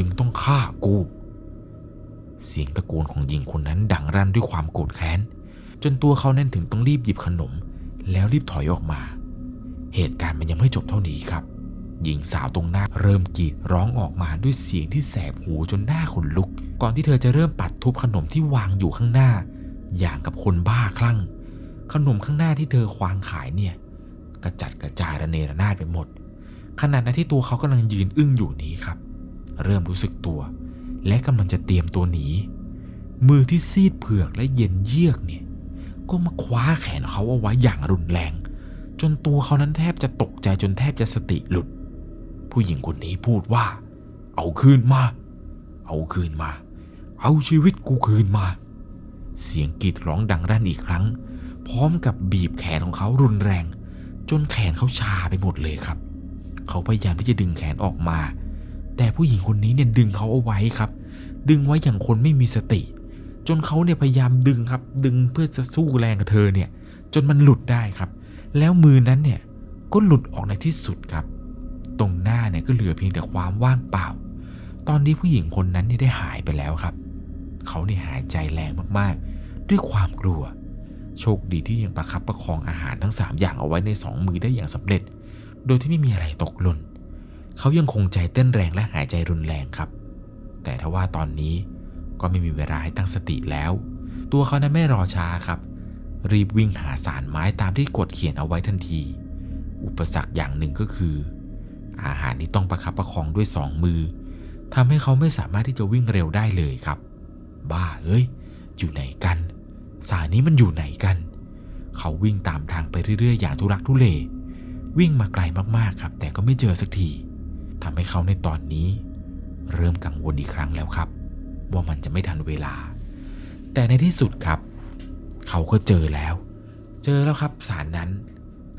จึงต้องฆ่ากู เสียงตะโกนของหญิงคนนั้นดังรั่นด้วยความโกรธแค้น จนตัวเขาแน่นถึงต้องรีบหยิบขนม แล้วรีบถอยออกมา เหตุการณ์มันยังไม่จบเท่านี้ครับ หญิงสาวตรงหน้าเริ่มกรีดร้องออกมาด้วยเสียงที่แสบหูจนหน้าขนลุก ก่อนที่เธอจะเริ่มปัดทุบขนมที่วางอยู่ข้างหน้า อย่างกับคนบ้าคลั่ง ขนมข้างหน้าที่เธอควางขายเนี่ยกระจัดกระจายระเนระนาดไปหมดขณะนั้นที่ตัวเขากำลังยืนอึ้งอยู่นี้ครับ เริ่มรู้สึกตัว และกำลังจะเตรียมตัวหนี มือที่ซีดเผือกและเย็นเยือกเนี่ย ก็มาคว้าแขนเขาเอาไว้อย่างรุนแรง จนตัวเขานั้นแทบจะตกใจจนแทบจะสติหลุด ผู้หญิงคนนี้พูดว่า เอาคืนมา เอาคืนมา เอาชีวิตกูคืนมา เสียงกรีดร้องดังรั่นอีกครั้ง พร้อมกับบีบแขนของเขารุนแรง จนแขนเขาชาไปหมดเลยครับ เขาพยายามที่จะดึงแขนออกมา แต่ผู้หญิงคนนี้เนี่ยดึงเขาเอาไว้ครับ ดึงไว้อย่างคนไม่มีสติ จนเขาเนี่ยพยายามดึงครับ ดึงเพื่อจะสู้แรงกับเธอเนี่ย จนมันหลุดได้ครับ แล้วมือนั้นเนี่ยก็หลุดออกในที่สุดครับ ตรงหน้าเนี่ยก็เหลือเพียงแต่ความว่างเปล่า ตอนนี้ผู้หญิงคนนั้นเนี่ยได้หายไปแล้วครับ เขาเนี่ยหายใจแรงมากๆ ด้วยความกลัว โชคดีที่ยังประคับประคองอาหารทั้ง 3 อย่างเอาไว้ในสองมือได้อย่างสำเร็จ โดยที่ไม่มีอะไรตกหล่น เขายังคงใจเต้นแรงและหายใจรุนแรงครับ แต่ถ้าว่าตอนนี้ก็ไม่มีเวลาให้ตั้งสติแล้ว ตัวเขานั้นไม่รอช้าครับ รีบวิ่งหาสารไม้ตามที่กดเขียนเอาไว้ทันที อุปสรรคอย่างหนึ่งก็คือ อาหารที่ต้องประคับประคองด้วยสองมือทำให้เขาไม่สามารถที่จะวิ่งเร็วได้เลยครับ บ้าเอ้ย อยู่ไหนกัน สารนี้มันอยู่ไหนกัน เขาวิ่งตามทางไปเรื่อยๆ อย่างทุรักทุเล วิ่งมาไกลมากๆครับ แต่ก็ไม่เจอสักที ทำให้เขาในตอนนี้ เริ่มกังวลอีกครั้งแล้วครับ ว่ามันจะไม่ทันเวลา แต่ในที่สุดครับ เขาก็เจอแล้ว เจอแล้วครับสารนั้น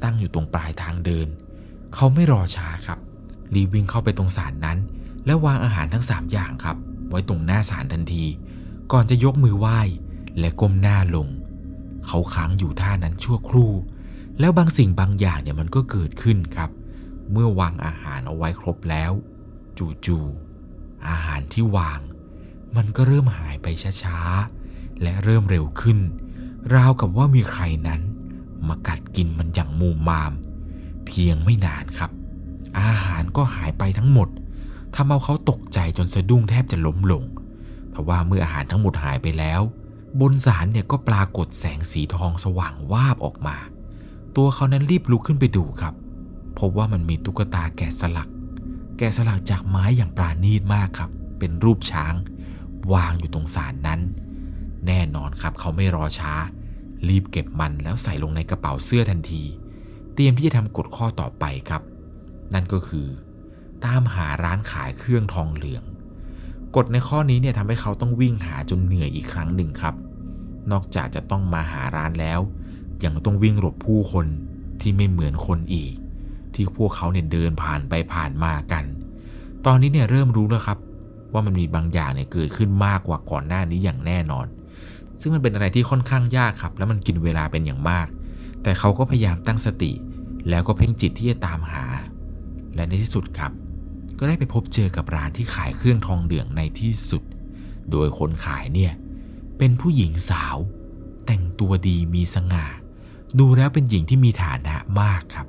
ตั้งอยู่ตรงปลายทางเดิน เขาไม่รอช้าครับ รีวิ่งเข้าไปตรงสารนั้น แล้ววางอาหารทั้ง 3 อย่างครับ ไว้ตรงหน้าสารทันที ก่อนจะยกมือไหว้และก้มหน้าลง เขาค้างอยู่ท่านั้นชั่วครู่ แล้วบางสิ่งบางอย่างเนี่ยมันก็เกิดขึ้นครับ เมื่อวางอาหารเอาไว้ครบแล้ว จู่ๆอาหารที่วาง มันก็เริ่มหายไปช้าๆ และเริ่มเร็วขึ้น ราวกับว่ามีใครนั้นมากัดกินมันอย่างมูมาม เพียงไม่นานครับ อาหารก็หายไปทั้งหมดทำเอาเขาตกใจจนสะดุ้งแทบจะล้มลงเพราะว่าเมื่ออาหารทั้งหมดหายไปแล้ว บนสารเนี่ยก็ปรากฏแสงสีทองสว่างวาบออกมา ตัวเขานั้นรีบลุกขึ้นไปดูครับ พบว่ามันมีตุ๊กตาแกะสลัก แกะสลักจากไม้อย่างปราณีตมากครับ เป็นรูปช้าง วางอยู่ตรงสารนั้น แน่นอนครับเขาไม่รอช้า รีบเก็บมันแล้วใส่ลงในกระเป๋าเสื้อทันที เตรียมที่จะทำกฎข้อต่อไปครับ นั่นก็คือ ตามหาร้านขายเครื่องทองเหลือง กฎในข้อนี้เนี่ยทำให้เขาต้องวิ่งหาจนเหนื่อยอีกครั้งหนึ่งครับ นอกจากจะต้องมาหาร้านแล้วยังต้องวิ่งหลบผู้คนที่ไม่เหมือนคนอีก ที่พวกเขาเนี่ยเดินผ่านไปผ่านมากัน ตอนนี้เนี่ยเริ่มรู้แล้วครับ ว่ามันมีบางอย่างเนี่ยเกิดขึ้นมากกว่าก่อนหน้านี้อย่างแน่นอน ซึ่งมันเป็นอะไรที่ค่อนข้างยากครับ แล้วมันกินเวลาเป็นอย่างมาก แต่เขาก็พยายามตั้งสติ แล้วก็เพ่งจิตที่จะตามหา และในที่สุดครับ ก็ได้ไปพบเจอกับร้านที่ขายเครื่องทองเหลืองในที่สุด โดยคนขายเนี่ยเป็นผู้หญิงสาว แต่งตัวดีมีสง่า ดูแล้วเป็นหญิงที่มีฐานะมากครับ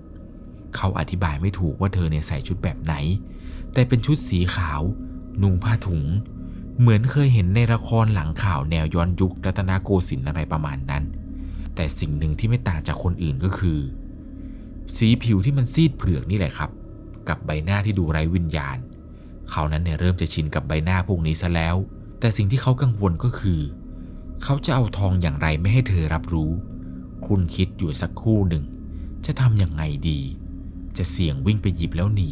เขาอธิบายไม่ถูกว่าเธอเนี่ยใส่ชุดแบบไหน แต่เป็นชุดสีขาว นุ่งผ้าถุง เหมือนเคยเห็นในละครหลังข่าวแนวย้อนยุครัตนโกสินทร์อะไรประมาณนั้น แต่สิ่งหนึ่งที่ไม่ต่างจากคนอื่นก็คือ สีผิวที่มันซีดเผือกนี่แหละครับ กับใบหน้าที่ดูไร้วิญญาณ เขานั้นเนี่ยเริ่มจะชินกับใบหน้าพวกนี้ซะแล้ว แต่สิ่งที่เขากังวลก็คือ เขาจะเอาทองอย่างไรไม่ให้เธอรับรู้ คุณคิดอยู่สักครู่หนึ่ง จะทำยังไงดี จะเสี่ยงวิ่งไปหยิบแล้วหนี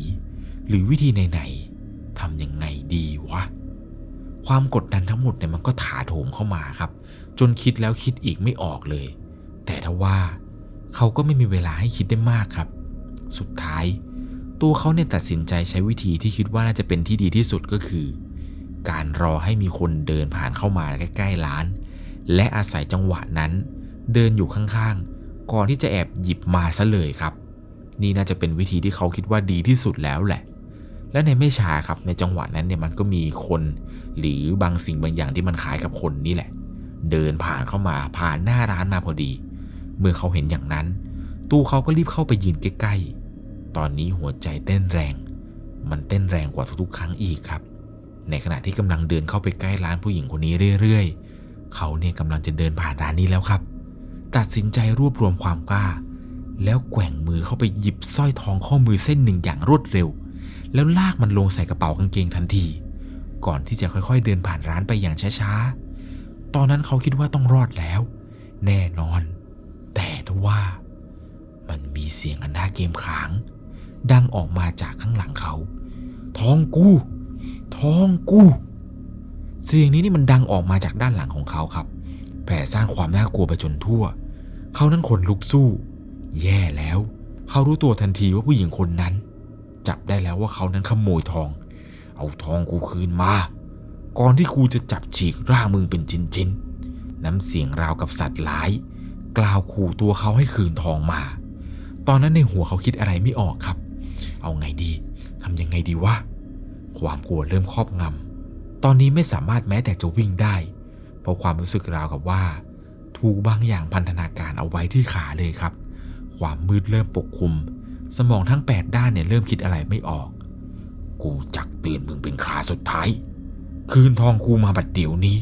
หรือวิธีไหนๆทำยังไงดีวะ ความกดดันทั้งหมดเนี่ยมันก็ถาโถมเข้ามาครับ จนคิดแล้วคิดอีกไม่ออกเลย แต่ถ้าว่าเขาก็ไม่มีเวลาให้คิดได้มากครับ สุดท้าย ตัวเขาเนี่ยตัดสินใจใช้วิธีที่คิดว่าน่าจะเป็นที่ดีที่สุดก็คือ การรอให้มีคนเดินผ่านเข้ามาใกล้ๆร้าน และอาศัยจังหวะนั้น เดินอยู่ข้างๆ ก่อนที่จะแอบหยิบมาซะเลยครับ นี่น่าจะเป็นวิธีที่เขาคิดว่าดีที่สุดแล้วแหละ และในไม่ช้าครับในจังหวะนั้นเนี่ยมันก็มีคน หรือบางสิ่งบางอย่างที่มันคล้ายกับคนนี่แหละ เดินผ่านเข้ามาผ่านหน้าร้านมาพอดี เมื่อเขาเห็นอย่างนั้น ตู้เขาก็รีบเข้าไปยืนใกล้ๆ ตอนนี้หัวใจเต้นแรง มันเต้นแรงกว่าทุกๆครั้งอีกครับ ในขณะที่กำลังเดินเข้าไปใกล้ร้านผู้หญิงคนนี้เรื่อย ๆ เขาเนี่ยกำลังจะเดินผ่านร้านนี้แล้วครับ ตัดสินใจรวบรวมความกล้า แล้วแกว่งมือเข้าไปหยิบสร้อยทองข้อมือเส้นหนึ่งอย่างรวดเร็ว แล้วลากมันลงใส่กระเป๋ากางเกงทันที ก่อนที่จะค่อยๆเดินผ่านร้านไปอย่างช้าๆ ตอนนั้นเขาคิดว่าต้องรอดแล้ว แน่นอน แต่ทว่ามันมีเสียงอันน่าเกมขาง ดังออกมาจากข้างหลังเขาทองกูทองกูเสียงนี้นี่มันดังออกมาจากด้านหลังของเขาครับ แผ่สร้างความน่ากลัวไปจนทั่ว เขานั้นขนลุกสู้ แย่แล้ว เขารู้ตัวทันทีว่าผู้หญิงคนนั้น จับได้แล้วว่าเขานั้นขโมยทอง เอาทองกูคืนมา ก่อนที่กูจะจับฉีกร่างมึงเป็นชิ้นๆ น้ำเสียงราวกับสัตว์ร้าย กล่าวขู่ตัวเขาให้คืนทองมา ตอนนั้นในหัวเขาคิดอะไรไม่ออกครับ เอาไงดีทำยังไงดีวะ ความกลัวเริ่มครอบงำ ตอนนี้ไม่สามารถแม้แต่จะวิ่งได้ เพราะความรู้สึกราวกับว่า ถูกบางอย่างพันธนาการเอาไว้ที่ขาเลยครับ ความมืดเริ่มปกคลุม สมองทั้ง 8 ด้านเนี่ยเริ่มคิดอะไรไม่ออก กูจักเตือนมึงเป็นคราสุดท้าย คืนทองคูมาบัดเดี๋ยวนี้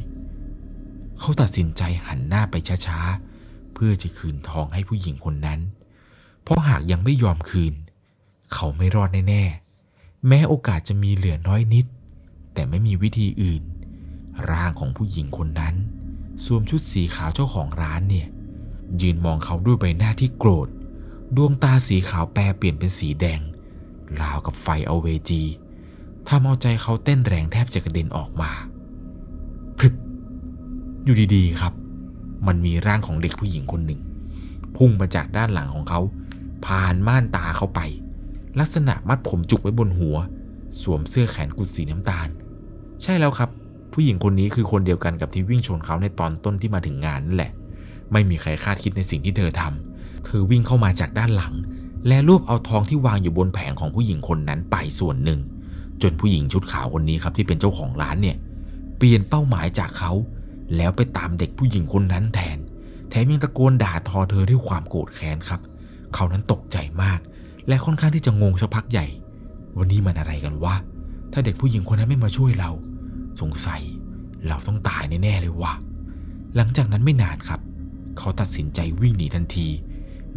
เขาตัดสินใจหันหน้าไปช้าๆ เพื่อจะคืนทองให้ผู้หญิงคนนั้น เพราะหากยังไม่ยอมคืน เขาไม่รอดแน่ๆ แม้โอกาสจะมีเหลือน้อยนิด แต่ไม่มีวิธีอื่น ร่างของผู้หญิงคนนั้นสวมชุดสีขาวเจ้าของร้านเนี่ยยืนมองเขาด้วยใบหน้าที่โกรธ ดวงตาสีขาวแปรเปลี่ยนเป็นสีแดง ราวกับไฟเอาเวจีทำเอาใจเขาเต้นแรงแทบจะกระเด็นออกมาพริบอยู่ดีๆครับ มันมีร่างของเด็กผู้หญิงคนหนึ่ง พุ่งมาจากด้านหลังของเขา ผ่านม่านตาเข้าไป ลักษณะมัดผมจุกไว้บนหัว สวมเสื้อแขนกุดสีน้ำตาล ใช่แล้วครับ ผู้หญิงคนนี้คือคนเดียวกันกับที่วิ่งชนเขาในตอนต้นที่มาถึงงานนั่นแหละ ไม่มีใครคาดคิดในสิ่งที่เธอทำ เธอวิ่งเข้ามาจากด้านหลัง และรวบเอาทองที่วางอยู่บนแผงของผู้หญิงคนนั้นไปส่วนหนึ่ง จนผู้หญิงชุดขาวคนนี้ครับที่เป็นเจ้าของร้านเนี่ยเปลี่ยนเป้าหมายจากเขา แล้วไปตามเด็กผู้หญิงคนนั้นแทน แถมยังตะโกนด่าทอเธอด้วยความโกรธแค้นครับ เขานั้นตกใจมาก และค่อนข้างที่จะงงสักพักใหญ่ วันนี้มันอะไรกันวะถ้าเด็กผู้หญิงคนนั้นไม่มาช่วยเรา สงสัยเราต้องตายแน่ๆเลยวะหลังจากนั้นไม่นานครับ เขาตัดสินใจวิ่งหนีทันที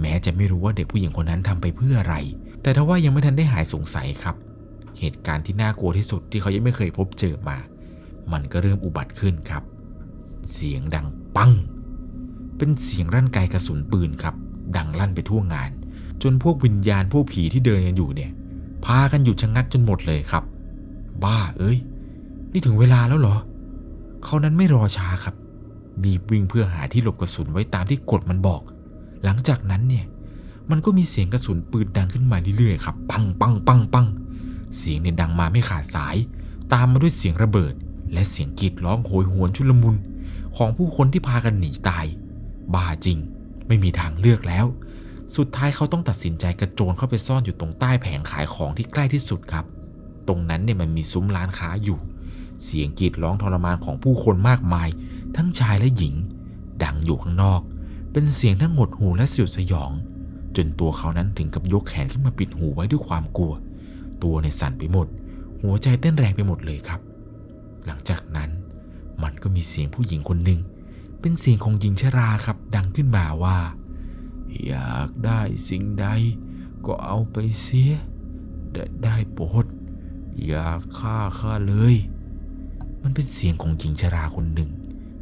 แม้จะไม่รู้ว่าเด็กผู้หญิงคนนั้นทำไปเพื่ออะไร แต่ถ้าว่ายังไม่ทันได้หายสงสัยครับ เหตุการณ์ที่น่ากลัวที่สุดที่เขายังไม่เคยพบเจอมา มันก็เริ่มอุบัติขึ้นครับ เสียงดังปัง เป็นเสียงรั่นไกลกระสุนปืนครับ ดังลั่นไปทั่วงาน จนพวกวิญญาณพวกผีที่เดินกันอยู่เนี่ย พากันหยุดชะงักจนหมดเลยครับ บ้าเอ้ย นี่ถึงเวลาแล้วเหรอ เขานั้นไม่รอช้าครับรีบวิ่งเพื่อหาที่หลบกระสุนไว้ตามที่กฎมันบอก หลังจากนั้นเนี่ย มันก็มีเสียงกระสุนปืนดังขึ้นมาเรื่อยๆครับ ปังปังปังปังเสียงเนี่ยดังมาไม่ขาดสาย ตามมาด้วยเสียงระเบิด และเสียงกรีดร้องโหยหวนชุลมุน ของผู้คนที่พากันหนีตาย บ้าจริง ไม่มีทางเลือกแล้ว สุดท้ายเขาต้องตัดสินใจกระโจนเข้าไปซ่อนอยู่ตรงใต้แผงขายของที่ใกล้ที่สุดครับ ตรงนั้นเนี่ยมันมีซุ้มร้านค้าอยู่ เสียงกรีดร้องทรมานของผู้คนมากมาย ทั้งชายและหญิง ดังอยู่ข้างนอก เป็นเสียงทั้งหดหูและสยดสยอง จนตัวเขานั้นถึงกับยกแขนขึ้นมาปิดหูไว้ด้วยความกลัว ตัวในสั่นไปหมด หัวใจเต้นแรงไปหมดเลยครับ หลังจากนั้นมันก็มีเสียงผู้หญิงคนหนึ่ง เป็นเสียงของหญิงชราครับ ดังขึ้นมาว่า อยากได้สิ่งใด ก็เอาไปเสีย ได้ได้โปรดอย่าฆ่าข้าเลย มันเป็นเสียงของหญิงชราคนหนึ่ง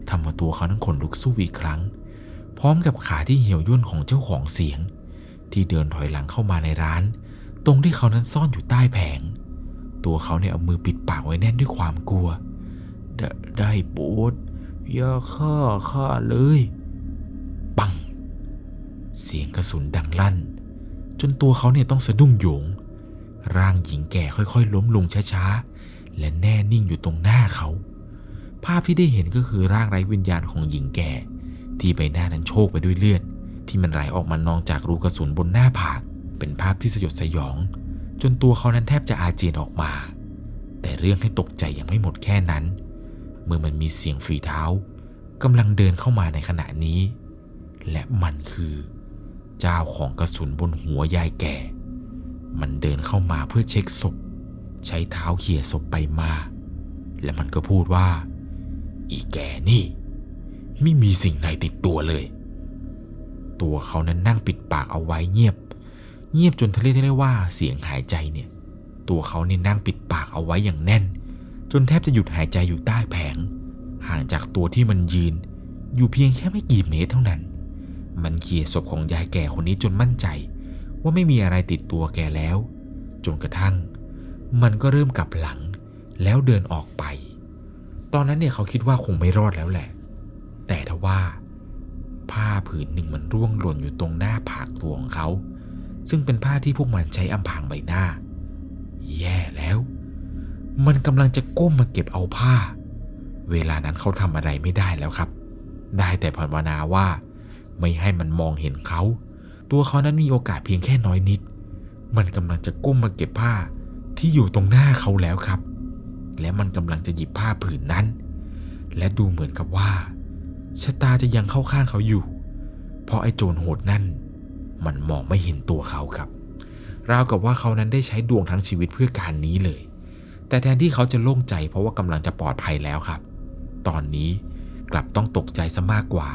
ทำมาตัวเขานั้นขนลุกสู้อีกครั้ง พร้อมกับขาที่เหี่ยวย่นของเจ้าของเสียง ที่เดินถอยหลังเข้ามาในร้าน ตรงที่เขานั้นซ่อนอยู่ใต้แผง ตัวเขาเนี่ยเอามือปิดปากไว้แน่นด้วยความกลัวไดได้โปรดอย่าฆ่าข้าเลย ปัง เสียงกระสุนดังลั่น จนตัวเขาเนี่ยต้องสะดุ้งโยง ร่างหญิงแก่ค่อยๆ ล้มลงช้าๆ และแน่นิ่งอยู่ตรงหน้าเขา ภาพที่ได้เห็นก็คือร่างไร้วิญญาณของหญิงแก่ ที่ใบหน้านั้นโชกไปด้วยเลือด ที่มันไหลออกมานองจากรูกระสุนบนหน้าผาก เป็นภาพที่สยดสยอง จนตัวเขานั้นแทบจะอาเจียนออกมา แต่เรื่องให้ตกใจยังไม่หมดแค่นั้น เมื่อมันมีเสียงฝีเท้ากำลังเดินเข้ามาในขณะนี้ และมันคือ เจ้าของกระสุนบนหัวยายแก่ มันเดินเข้ามาเพื่อเช็คศพ ใช้เท้าเขี่ยศพไปมา และมันก็พูดว่า อีแกนี่ ไม่มีสิ่งไหนติดตัวเลย ตัวเขานั้นนั่งปิดปากเอาไว้เงียบ เงียบจนทะเลทะเลว่าเสียงหายใจเนี่ย ตัวเขาเนี่ยนั่งปิดปากเอาไว้อย่างแน่น จนแทบจะหยุดหายใจอยู่ใต้แผง ห่างจากตัวที่มันยืน อยู่เพียงแค่ไม่กี่เมตรเท่านั้น มันเขี่ยศพของยายแก่คนนี้จนมั่นใจ ว่าไม่มีอะไรติดตัวแกแล้ว จนกระทั่ง มันก็เริ่มกลับหลังแล้วเดินออกไป ตอนนั้นเนี่ยเขาคิดว่าคงไม่รอดแล้วแหละ แต่ทว่า ผ้าผืนหนึ่งมันร่วงหล่นอยู่ตรงหน้าผากตัวของเขา ซึ่งเป็นผ้าที่พวกมันใช้อำพางใบหน้า แย่แล้ว มันกำลังจะก้มมาเก็บเอาผ้า เวลานั้นเขาทำอะไรไม่ได้แล้วครับ ได้แต่ภาวนาว่า ไม่ให้มันมองเห็นเขา ตัวเขานั้นมีโอกาสเพียงแค่น้อยนิด มันกำลังจะก้มมาเก็บผ้าที่อยู่ตรงหน้าเขาแล้วครับ และมันกำลังจะหยิบผ้าผืนนั้น และดูเหมือนกับว่า ชะตาจะยังเข้าข้างเขาอยู่ เพราะไอ้โจรโหดนั่น มันมองไม่เห็นตัวเขาครับ ราวกับว่าเขานั้นได้ใช้ดวงทั้งชีวิตเพื่อการนี้เลย แต่แทนที่เขาจะโล่งใจเพราะว่ากำลังจะปลอดภัยแล้วครับ ตอนนี้กลับต้องตกใจซะมากกว่า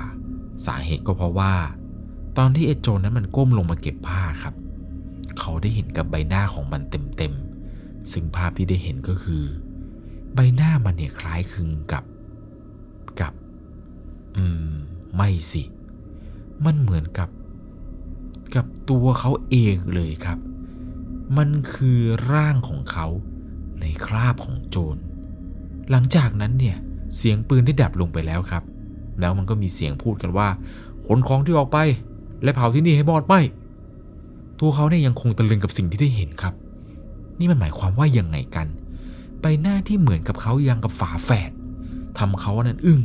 สาเหตุก็เพราะว่า ตอนที่ไอ้โจรนั้นมันก้มลงมาเก็บผ้าครับ เขาได้เห็นกับใบหน้าของมันเต็มๆ ซึ่งภาพที่ได้เห็นก็คือ ใบหน้ามันเนี่ยคล้ายคลึงกับ กับ อืม ไม่สิ มันเหมือนกับ กับตัวเขาเองเลยครับ มันคือร่างของเขาในคราบของโจร หลังจากนั้นเนี่ย เสียงปืนได้ดับลงไปแล้วครับ แล้วมันก็มีเสียงพูดกันว่า ขนของที่ออกไป และเผาที่นี่ให้หมดไหมตัวเขาเนี่ยยังคงตะลึงกับสิ่งที่ได้เห็นครับ นี่มันหมายความว่ายังไงกัน ใบหน้าที่เหมือนกับเขายังกับฝาแฝดทำเขานั้นอึ้ง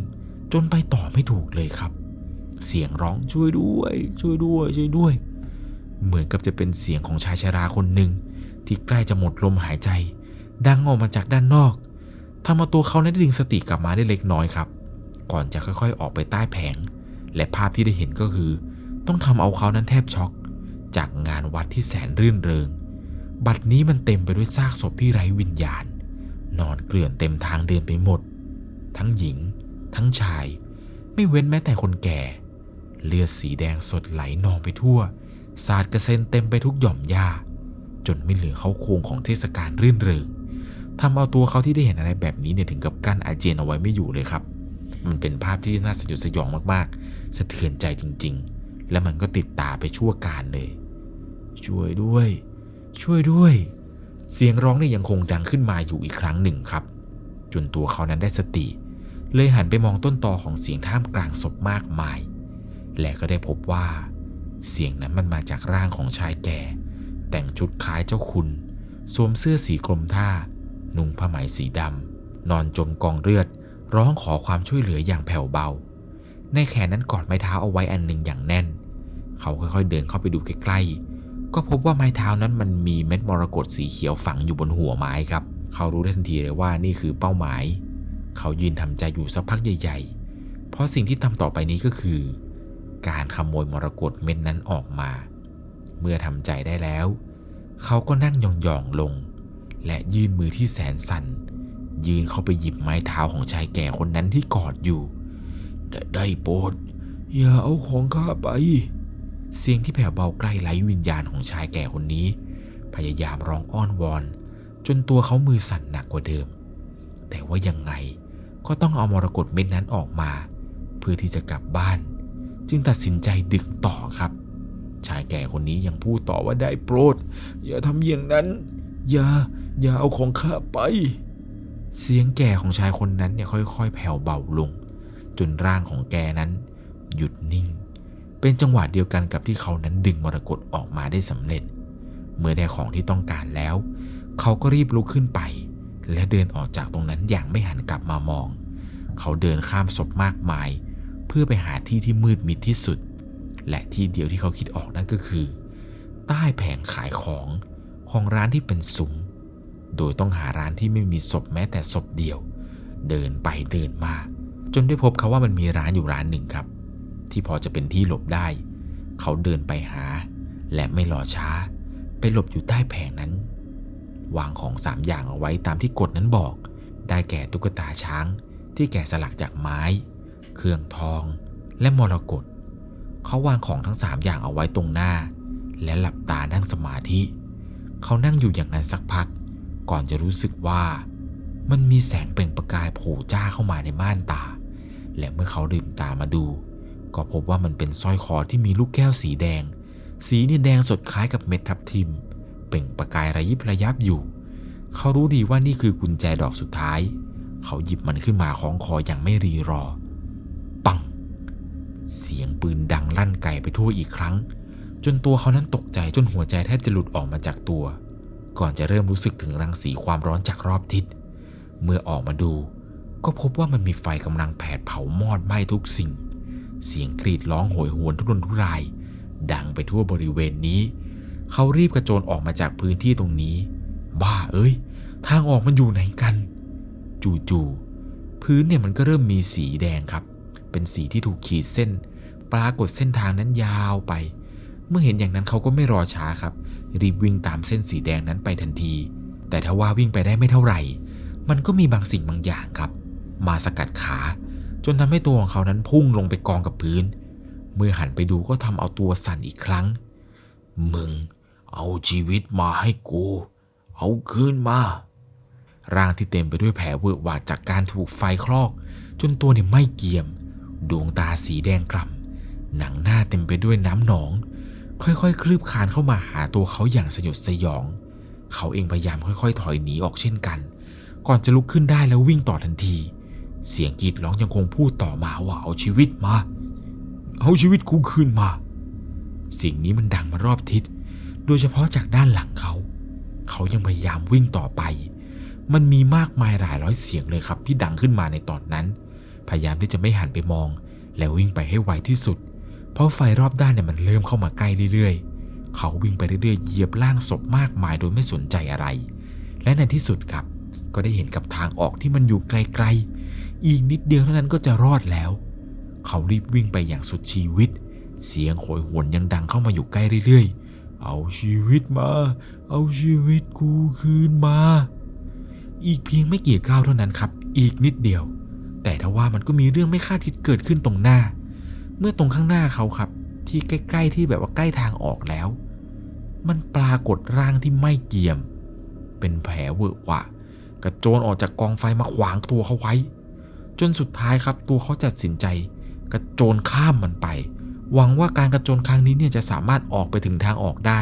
จนไปต่อไม่ถูกเลยครับ เสียงร้องช่วยด้วย ช่วยด้วย ช่วยด้วย เหมือนกับจะเป็นเสียงของชายชราคนหนึ่งที่ใกล้จะหมดลมหายใจ ดังออกมาจากด้านนอกทำเอาตัวเขาได้ดึงสติกลับมาได้เล็กน้อยครับ ก่อนจะค่อยๆ ออกไปใต้แผง และภาพที่ได้เห็นก็คือ ต้องทำเอาเขานั้นแทบช็อก จากงานวัดที่แสนรื่นเริง บัดนี้มันเต็มไปด้วยซากศพที่ไร้วิญญาณ นอนเกลื่อนเต็มทางเดินไปหมด ทั้งหญิง ทั้งชาย ไม่เว้นแม้แต่คนแก่ เลือดสีแดงสดไหลนองไปทั่ว สาดกระเซ็นเต็มไปทุกหย่อมหญ้า จนไม่เหลือเขาโครงของเทศกาลรื่นเริงทำเอาตัวเขาที่ได้เห็นอะไรแบบนี้เนี่ยถึงกับกั้นอาเจียนเอาไว้ไม่อยู่เลยครับ มันเป็นภาพที่น่าสยดสยองมากๆ สะเทือนใจจริง ๆ และมันก็ติดตาไปชั่วการเลย ช่วยด้วย ช่วยด้วย เสียงร้องเนี่ยยังคงดังขึ้นมาอยู่อีกครั้งหนึ่งครับ จนตัวเขานั้นได้สติ เลยหันไปมองต้นตอของเสียงท่ามกลางศพมากมาย และก็ได้พบว่า เสียงนั้นมันมาจากร่างของชายแก่ แต่งชุดคล้ายเจ้าคุณ สวมเสื้อสีกรมท่า นุ่งผ้าไหมสีดำ นอนจมกองเลือด ร้องขอความช่วยเหลืออย่างแผ่วเบา ในแขนนั้นกอดไม้เท้าเอาไว้อันหนึ่งอย่างแน่น เขาค่อยๆเดินเข้าไปดูใกล้ๆ ก็พบว่าไม้เท้านั้นมันมีเม็ดมรกตสีเขียวฝังอยู่บนหัวไม้ครับ เขารู้ได้ทันทีเลยว่านี่คือเป้าหมาย เขายืนทำใจอยู่สักพักใหญ่ๆ เพราะสิ่งที่ทำต่อไปนี้ก็คือ การขโมยมรกตเม็ดนั้นออกมา เมื่อทำใจได้แล้ว เขาก็นั่งยองๆลง และยื่นมือที่แสนสั่น ยืนเข้าไปหยิบไม้เท้าของชายแก่คนนั้นที่กอดอยู่ ได้ได้โปรดอย่าเอาของข้าไป เสียงที่แผ่วเบาใกล้ไร้วิญญาณของชายแก่คนนี้ พยายามร้องอ้อนวอน จนตัวเขามือสั่นหนักกว่าเดิม แต่ว่ายังไง ก็ต้องเอามรกตเม็ดนั้นออกมา เพื่อที่จะกลับบ้าน จึงตัดสินใจดึงต่อครับ ชายแก่คนนี้ยังพูดต่อว่าได้โปรด อย่าทำอย่างนั้น อย่า อย่าเอาของข้าไป เสียงแก่ของชายคนนั้นเนี่ยค่อยๆ แผ่วเบาลง จนร่างของแกนั้น หยุดนิ่ง เป็นจังหวะเดียวกันกับที่เขานั้นดึงมรกตออกมาได้สำเร็จ เมื่อได้ของที่ต้องการแล้ว เขาก็รีบลุกขึ้นไป และเดินออกจากตรงนั้นอย่างไม่หันกลับมามอง เขาเดินข้ามศพมากมาย เพื่อไปหาที่ที่มืดมิดที่สุด และที่เดียวที่เขาคิดออกนั่นก็คือ ใต้แผงขายของของร้านที่เป็นซุ้มโดยต้องหาร้านที่ไม่มีศพแม้แต่ศพเดียว เดินไปเดินมา จนได้พบเขาว่ามันมีร้านอยู่ร้านหนึ่งครับ ที่พอจะเป็นที่หลบได้ เขาเดินไปหา และไม่รอช้า ไปหลบอยู่ใต้แผงนั้น วางของสามอย่างเอาไว้ตามที่กฎนั้นบอก ได้แก่ตุ๊กตาช้างที่แกะสลักจากไม้ เครื่องทอง และมรกตเขาวางของทั้งสามอย่างเอาไว้ตรงหน้า และหลับตานั่งสมาธิ เขานั่งอยู่อย่างนั้นสักพัก ก่อนจะรู้สึกว่า มันมีแสงเปล่งประกายโผล่จ้าเข้ามาในม่านตา และเมื่อเขาลืมตามาดู ก็พบว่ามันเป็นสร้อยคอที่มีลูกแก้วสีแดง สีเนี่ยแดงสดคล้ายกับเม็ดทับทิมเเปล่งประกายระยิบระยับอยู่ เขารู้ดีว่านี่คือกุญแจดอกสุดท้าย เขาหยิบมันขึ้นมาคล้องคออย่างไม่รีรอ ปัง เสียงปืนดังลั่นไกลไปทั่วอีกครั้ง จนตัวเขานั้นตกใจจนหัวใจแทบจะหลุดออกมาจากตัว ก่อนจะเริ่มรู้สึกถึงรังสีความร้อนจากรอบทิศ เมื่อออกมาดู ก็พบว่ามันมีไฟกำลังแผดเผามอดไหม้ทุกสิ่ง เสียงกรีดร้องโหยหวนทุรนทุราย ดังไปทั่วบริเวณนี้ เขารีบกระโจนออกมาจากพื้นที่ตรงนี้ บ้าเอ้ย ทางออกมันอยู่ไหนกัน จู่ๆพื้นเนี่ยมันก็เริ่มมีสีแดงครับ เป็นสีที่ถูกขีดเส้น ปรากฏเส้นทางนั้นยาวไป เมื่อเห็นอย่างนั้นเขาก็ไม่รอช้าครับ รีบวิ่งตามเส้นสีแดงนั้นไปทันที แต่ถ้าว่าวิ่งไปได้ไม่เท่าไหร่ มันก็มีบางสิ่งบางอย่างครับ มาสกัดขา จนทำให้ตัวของเขานั้นพุ่งลงไปกองกับพื้น เมื่อหันไปดูก็ทำเอาตัวสั่นอีกครั้ง มึง เอาชีวิตมาให้กู เอาคืนมา ร่างที่เต็มไปด้วยแผลเวอะหวาดจากการถูกไฟคลอก จนตัวเนี่ยไม่เกียม ดวงตาสีแดงกล่ำหนังหน้าเต็มไปด้วยน้ำหนอง ค่อยๆ คลืบคานเข้ามาหาตัวเขาอย่างสยดสยอง เขาเองพยายามค่อยๆ ถอยหนีออกเช่นกัน ก่อนจะลุกขึ้นได้แล้ววิ่งต่อทันที เสียงกรีดร้องยังคงพูดต่อมาว่าเอาชีวิตมา เอาชีวิตกูคืนมา สิ่งนี้มันดังมารอบทิศ โดยเฉพาะจากด้านหลังเขา เขายังพยายามวิ่งต่อไป มันมีมากมายหลายร้อยเสียงเลยครับที่ดังขึ้นมาในตอนนั้น พยายามที่จะไม่หันไปมอง แล้ววิ่งไปให้ไวที่สุด เพราะไฟรอบด้านเนี่ยมันเริ่มเข้ามาใกล้เรื่อยๆ เขาวิ่งไปเรื่อยๆ เหยียบล่างศพมากมายโดยไม่สนใจอะไร และในที่สุดครับ ก็ได้เห็นกับทางออกที่มันอยู่ไกลๆ อีกนิดเดียวเท่านั้นก็จะรอดแล้ว เขารีบวิ่งไปอย่างสุดชีวิต เสียงโหยหวนยังดังเข้ามาอยู่ใกล้เรื่อยๆ เอาชีวิตมา เอาชีวิตกูคืนมา อีกเพียงไม่กี่ก้าวเท่านั้นครับ อีกนิดเดียว แต่ทว่ามันก็มีเรื่องไม่คาดคิดเกิดขึ้นตรงหน้า เมื่อตรงข้างหน้าเขาครับ ที่ใกล้ ๆ ที่แบบว่าใกล้ทางออกแล้ว มันปรากฏร่างที่ไม่เกียม เป็นแผลเวอะหวะ กระโจนออกจากกองไฟมาขวางตัวเขาไว้ จนสุดท้ายครับตัวเขาตัดสินใจ กระโจนข้ามมันไป หวังว่าการกระโจนครั้งนี้เนี่ยจะสามารถออกไปถึงทางออกได้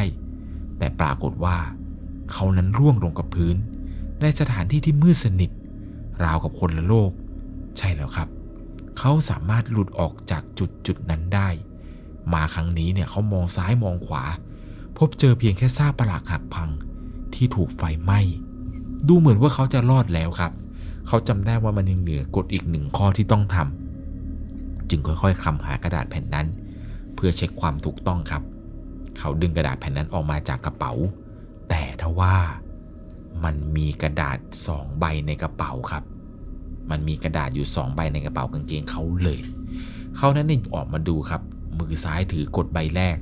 แต่ปรากฏว่า เขานั้นร่วงลงกับพื้น ในสถานที่ที่มืดสนิท ราวกับคนละโลก ใช่แล้วครับ เขาสามารถหลุดออกจากจุดจุดนั้นได้ มาครั้งนี้เนี่ยเขามองซ้ายมองขวา พบเจอเพียงแค่ซากปลักหักพังที่ถูกไฟไหม้ดูเหมือนว่าเขาจะรอดแล้วครับ เขาจำได้ว่ามันยังเหลือกฎอีกหนึ่งข้อที่ต้องทำจึงค่อยๆคลำหากระดาษแผ่นนั้น เพื่อเช็คความถูกต้องครับ เขาดึงกระดาษแผ่นนั้นออกมาจากกระเป๋า แต่ทว่ามันมีกระดาษสองใบในกระเป๋าครับ มันมีกระดาษอยู่สองใบในกระเป๋ากางเกงเขาเลย เขานั้นเนี่ยออกมาดูครับ มือซ้ายถือกดใบแรก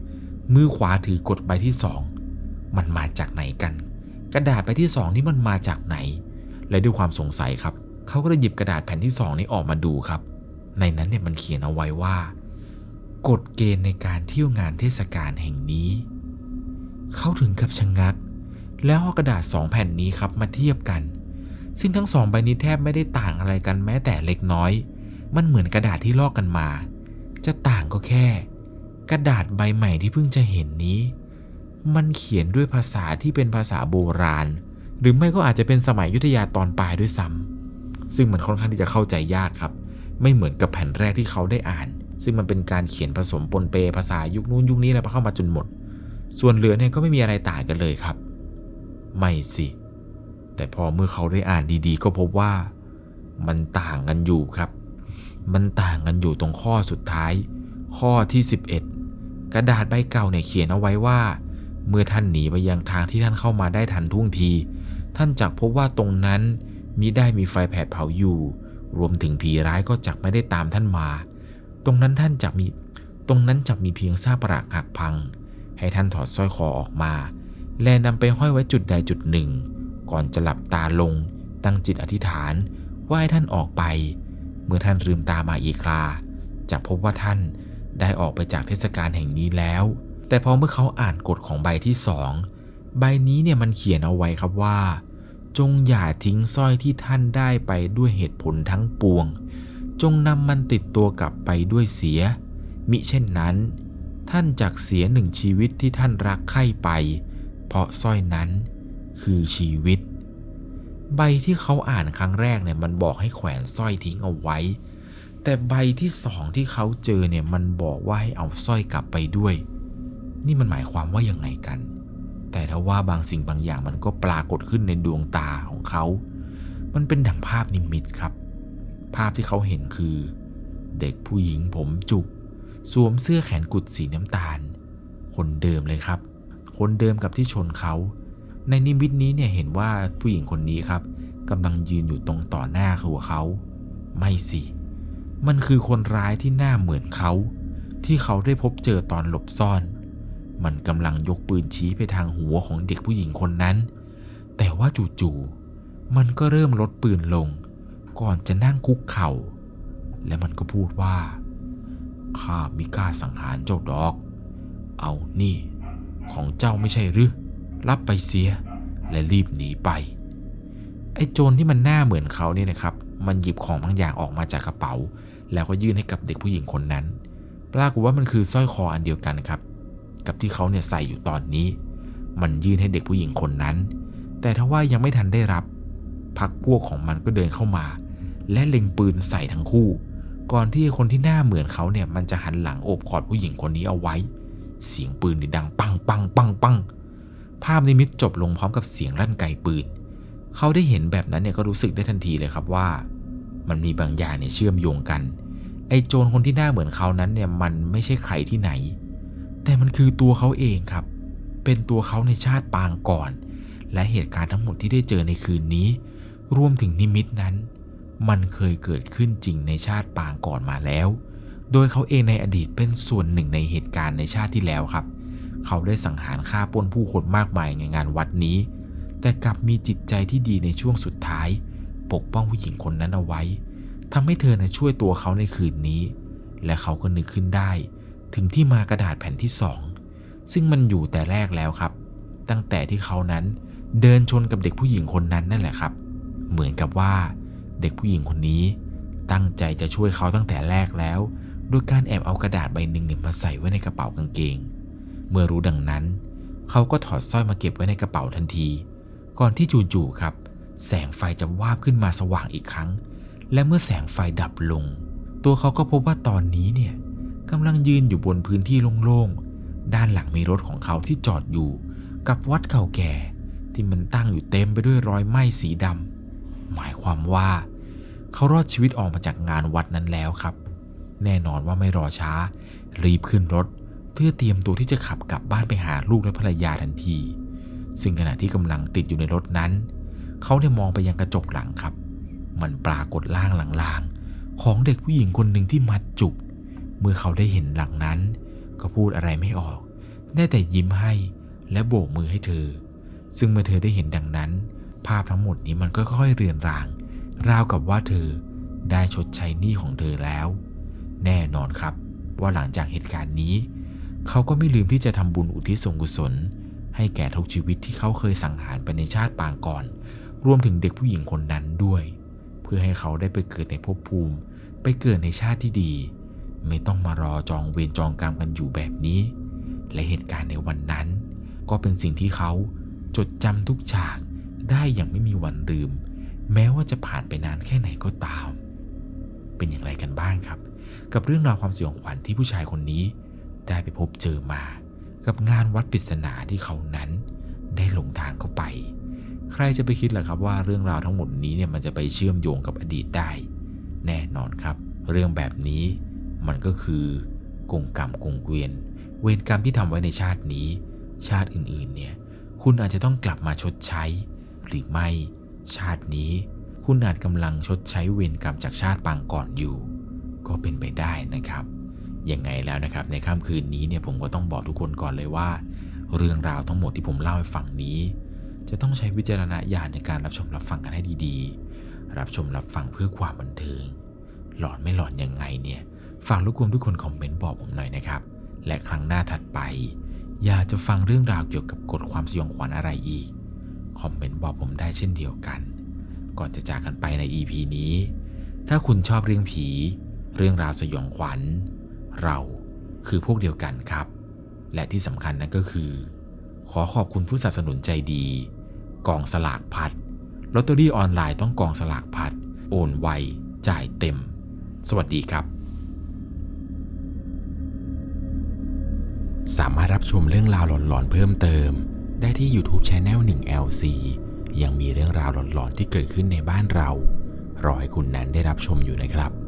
มือขวาถือกดใบที่สอง มันมาจากไหนกัน กระดาษใบที่สองนี่มันมาจากไหน และด้วยความสงสัยครับ เขาก็เลยหยิบกระดาษแผ่นที่สองนี้ออกมาดูครับ ในนั้นเนี่ยมันเขียนเอาไว้ว่า กฎเกณฑ์ในการเที่ยวงานเทศกาลแห่งนี้ เขาถึงกับชะงงัก แล้วเอากระดาษสองแผ่นนี้ครับมาเทียบกัน ซึ่งทั้งสองใบนี้แทบไม่ได้ต่างอะไรกันแม้แต่เล็กน้อย มันเหมือนกระดาษที่ลอกกันมา จะต่างก็แค่ กระดาษใบใหม่ที่เพิ่งจะเห็นนี้ มันเขียนด้วยภาษาที่เป็นภาษาโบราณ หรือไม่ก็อาจจะเป็นสมัยยุทธยาตอนปลายด้วยซ้ำซึ่งมันค่อนข้างที่จะเข้าใจยากครับ ไม่เหมือนกับแผ่นแรกที่เขาได้อ่าน ซึ่งมันเป็นการเขียนผสมปนเปภาษายุคนู้นยุคนี้แล้วเข้ามาจนหมด ส่วนเหลือเนี่ยก็ไม่มีอะไรต่างกันเลยครับ ไม่สิ แต่พอเมื่อเขาได้อ่านดีๆ ก็พบว่า มันต่างกันอยู่ครับ มันต่างกันอยู่ตรงข้อสุดท้าย ข้อที่ 11 กระดาษใบเก่าเนี่ยเขียนเอาไว้ว่า เมื่อท่านหนีไปยังทางที่ท่านเข้ามาได้ทันท่วงที ท่านจักพบว่าตรงนั้นมิได้มีไฟแผดเผาอยู่ รวมถึงผีร้ายก็จักไม่ได้ตามท่านมา ตรงนั้นท่านจักมี ตรงนั้นจักมีเพียงซากปรักหักพัง ให้ท่านถอดสร้อยคอออกมา และนำไปห้อยไว้จุดใดจุดหนึ่ง ก่อนจะหลับตาลง ตั้งจิตอธิษฐานว่าให้ท่านออกไป เมื่อท่านลืมตามาอีกคราจะพบว่าท่านได้ออกไปจากเทศกาลแห่งนี้แล้ว แต่พอเมื่อเขาอ่านกฎของใบที่สองใบนี้เนี่ยมันเขียนเอาไว้ครับว่า จงอย่าทิ้งสร้อยที่ท่านได้ไปด้วยเหตุผลทั้งปวง จงนำมันติดตัวกลับไปด้วยเสีย มิเช่นนั้น ท่านจักเสียหนึ่งชีวิตที่ท่านรักใคร่ไป เพราะสร้อยนั้นคือชีวิต ใบที่เขาอ่านครั้งแรกเนี่ยมันบอกให้แขวนสร้อยทิ้งเอาไว้ แต่ใบที่สองที่เขาเจอเนี่ยมันบอกว่าให้เอาสร้อยกลับไปด้วย นี่มันหมายความว่ายังไงกัน แต่ถ้าว่าบางสิ่งบางอย่างมันก็ปรากฏขึ้นในดวงตาของเขา มันเป็นดังภาพนิมิตครับ ภาพที่เขาเห็นคือ เด็กผู้หญิงผมจุก สวมเสื้อแขนกุดสีน้ำตาล คนเดิมเลยครับ คนเดิมกับที่ชนเขา ในนิมิตนี้เนี่ยเห็นว่าผู้หญิงคนนี้ครับกำลังยืนอยู่ตรงต่อหน้าตัวเขา ไม่สิ มันคือคนร้ายที่หน้าเหมือนเขา ที่เขาได้พบเจอตอนหลบซ่อน มันกำลังยกปืนชี้ไปทางหัวของเด็กผู้หญิงคนนั้น แต่ว่าจู่ๆมันก็เริ่มลดปืนลง ก่อนจะนั่งคุกเข่า และมันก็พูดว่า ข้ามิกล้าสังหารเจ้าดอก เอานี่ ของเจ้าไม่ใช่หรือ รับไปเสีย และรีบหนีไป ไอ้โจรที่มันหน้าเหมือนเขาเนี่ยนะครับ มันหยิบของบางอย่างออกมาจากกระเป๋า แล้วก็ยื่นให้กับเด็กผู้หญิงคนนั้น ปรากฏว่ามันคือสร้อยคออันเดียวกันครับ กับที่เขาเนี่ยใส่อยู่ตอนนี้ มันยื่นให้เด็กผู้หญิงคนนั้น แต่ทว่ายังไม่ทันได้รับพักพวกของมันก็เดินเข้ามา และเล็งปืนใส่ทั้งคู่ ก่อนที่คนที่หน้าเหมือนเขาเนี่ยมันจะหันหลังโอบกอดผู้หญิงคนนี้เอาไว้ เสียงปืนดังปังปังปังปังภาพนิมิตจบลงพร้อมกับเสียงลั่นไกปืน เขาได้เห็นแบบนั้นเนี่ยก็รู้สึกได้ทันทีเลยครับว่า มันมีบางอย่างเนี่ยเชื่อมโยงกัน ไอ้โจรคนที่หน้าเหมือนเขานั้นเนี่ยมันไม่ใช่ใครที่ไหน แต่มันคือตัวเขาเองครับ เป็นตัวเขาในชาติปางก่อน และเหตุการณ์ทั้งหมดที่ได้เจอในคืนนี้ รวมถึงนิมิตนั้น มันเคยเกิดขึ้นจริงในชาติปางก่อนมาแล้ว โดยเขาเองในอดีตเป็นส่วนหนึ่งในเหตุการณ์ในชาติที่แล้วครับ เขาได้สังหารฆ่าปนผู้คนมากมายในงานวัดนี้ แต่กลับมีจิตใจที่ดีในช่วงสุดท้าย ปกป้องผู้หญิงคนนั้นเอาไว้ทำให้เธอนะช่วยตัวเขาในคืนนี้ และเขาก็นึกขึ้นได้ ถึงที่มากระดาษแผ่นที่สองซึ่งมันอยู่แต่แรกแล้วครับ ตั้งแต่ที่เขานั้นเดินชนกับเด็กผู้หญิงคนนั้นนั่นแหละครับ เหมือนกับว่า เด็กผู้หญิงคนนี้ ตั้งใจจะช่วยเขาตั้งแต่แรกแล้ว โดยการแอบเอากระดาษใบหนึ่งเนี่ยมาใส่ไว้ในกระเป๋ากางเกง เมื่อรู้ดังนั้น เขาก็ถอดสร้อยมาเก็บไว้ในกระเป๋าทันที ก่อนที่จู่ๆครับ แสงไฟจะวาบขึ้นมาสว่างอีกครั้ง และเมื่อแสงไฟดับลง ตัวเขาก็พบว่าตอนนี้เนี่ยกำลังยืนอยู่บนพื้นที่โล่งๆ ด้านหลังมีรถของเขาที่จอดอยู่ กับวัดเก่าแก่ ที่มันตั้งอยู่เต็มไปด้วยรอยไหม้สีดำ หมายความว่า เขารอดชีวิตออกมาจากงานวัดนั้นแล้วครับ แน่นอนว่าไม่รอช้า รีบขึ้นรถ เพื่อเตรียมตัวที่จะขับกลับบ้านไปหาลูกและภรรยาทันที ซึ่งขณะที่กำลังติดอยู่ในรถนั้น เขาได้มองไปยังกระจกหลังครับ มันปรากฏล่างลางๆ ของเด็กผู้หญิงคนหนึ่งที่มัดจุก เมื่อเขาได้เห็นหลังนั้น ก็พูดอะไรไม่ออก ได้แต่ยิ้มให้และโบกมือให้เธอ ซึ่งเมื่อเธอได้เห็นดังนั้น ภาพทั้งหมดนี้มันก็ค่อยเรือนราง ราวกับว่าเธอได้ชดใช้หนี้ของเธอแล้ว แน่นอนครับว่าหลังจากเหตุการณ์นี้ เขาก็ไม่ลืมที่จะทำบุญอุทิศส่วนกุศล ให้แก่ทุกชีวิตที่เขาเคยสังหารไปในชาติปางก่อน รวมถึงเด็กผู้หญิงคนนั้นด้วย เพื่อให้เขาได้ไปเกิดในภพภูมิ ไปเกิดในชาติที่ดี ไม่ต้องมารอจองเวรจองกรรมกันอยู่แบบนี้ และเหตุการณ์ในวันนั้น ก็เป็นสิ่งที่เขาจดจำทุกฉาก ได้อย่างไม่มีวันลืม แม้ว่าจะผ่านไปนานแค่ไหนก็ตาม เป็นอย่างไรกันบ้างครับ กับเรื่องราวความสยองขวัญที่ผู้ชายคนนี้ ได้ไปพบเจอมา กับงานวัดปริศนาที่เขานั้น ได้หลงทางเข้าไป ใครจะไปคิดล่ะครับว่าเรื่องราวทั้งหมดนี้เนี่ยมันจะไปเชื่อมโยงกับอดีตได้ แน่นอนครับ เรื่องแบบนี้มันก็คือกงกรรมกงเกวียน เวรกรรมที่ทำไว้ในชาตินี้ ชาติอื่นๆเนี่ยคุณอาจจะต้องกลับมาชดใช้ หรือไม่ ชาตินี้ คุณอาจกำลังชดใช้เวรกรรมจากชาติปางก่อนอยู่ ก็เป็นไปได้นะครับ ยังไงแล้วนะครับในค่ำคืนนี้เนี่ยผมก็ต้องบอกทุกคนก่อนเลยว่า เรื่องราวทั้งหมดที่ผมเล่าให้ฟังนี้ จะต้องใช้วิจารณญาณในการรับชมรับฟังกันให้ดีๆ รับชมรับฟังเพื่อความบันเทิง หลอนไม่หลอนยังไงเนี่ยฝากรบกวนทุกคนคอมเมนต์บอกผมหน่อยนะครับ และครั้งหน้าถัดไป อยากจะฟังเรื่องราวเกี่ยวกับกฎความสยองขวัญอะไรอีก คอมเมนต์บอกผมได้เช่นเดียวกัน ก่อนจะจากกันไปใน EP นี้ ถ้าคุณชอบเรื่องผี เรื่องราวสยองขวัญ เราคือพวกเดียวกันครับ และที่สำคัญนั่นก็คือ ขอขอบคุณผู้สนับสนุนใจดี กองสลากพัดลอตเตอรี่ออนไลน์ต้องกองสลากพัด โอนไว จ่ายเต็ม สวัสดีครับ สามารถรับชมเรื่องราวหลอนๆเพิ่มเติม ได้ที่ YouTube Channel 1 LC ยังมีเรื่องราวหลอนๆที่เกิดขึ้นในบ้านเรา รอให้คุณนั้นได้รับชมอยู่นะครับ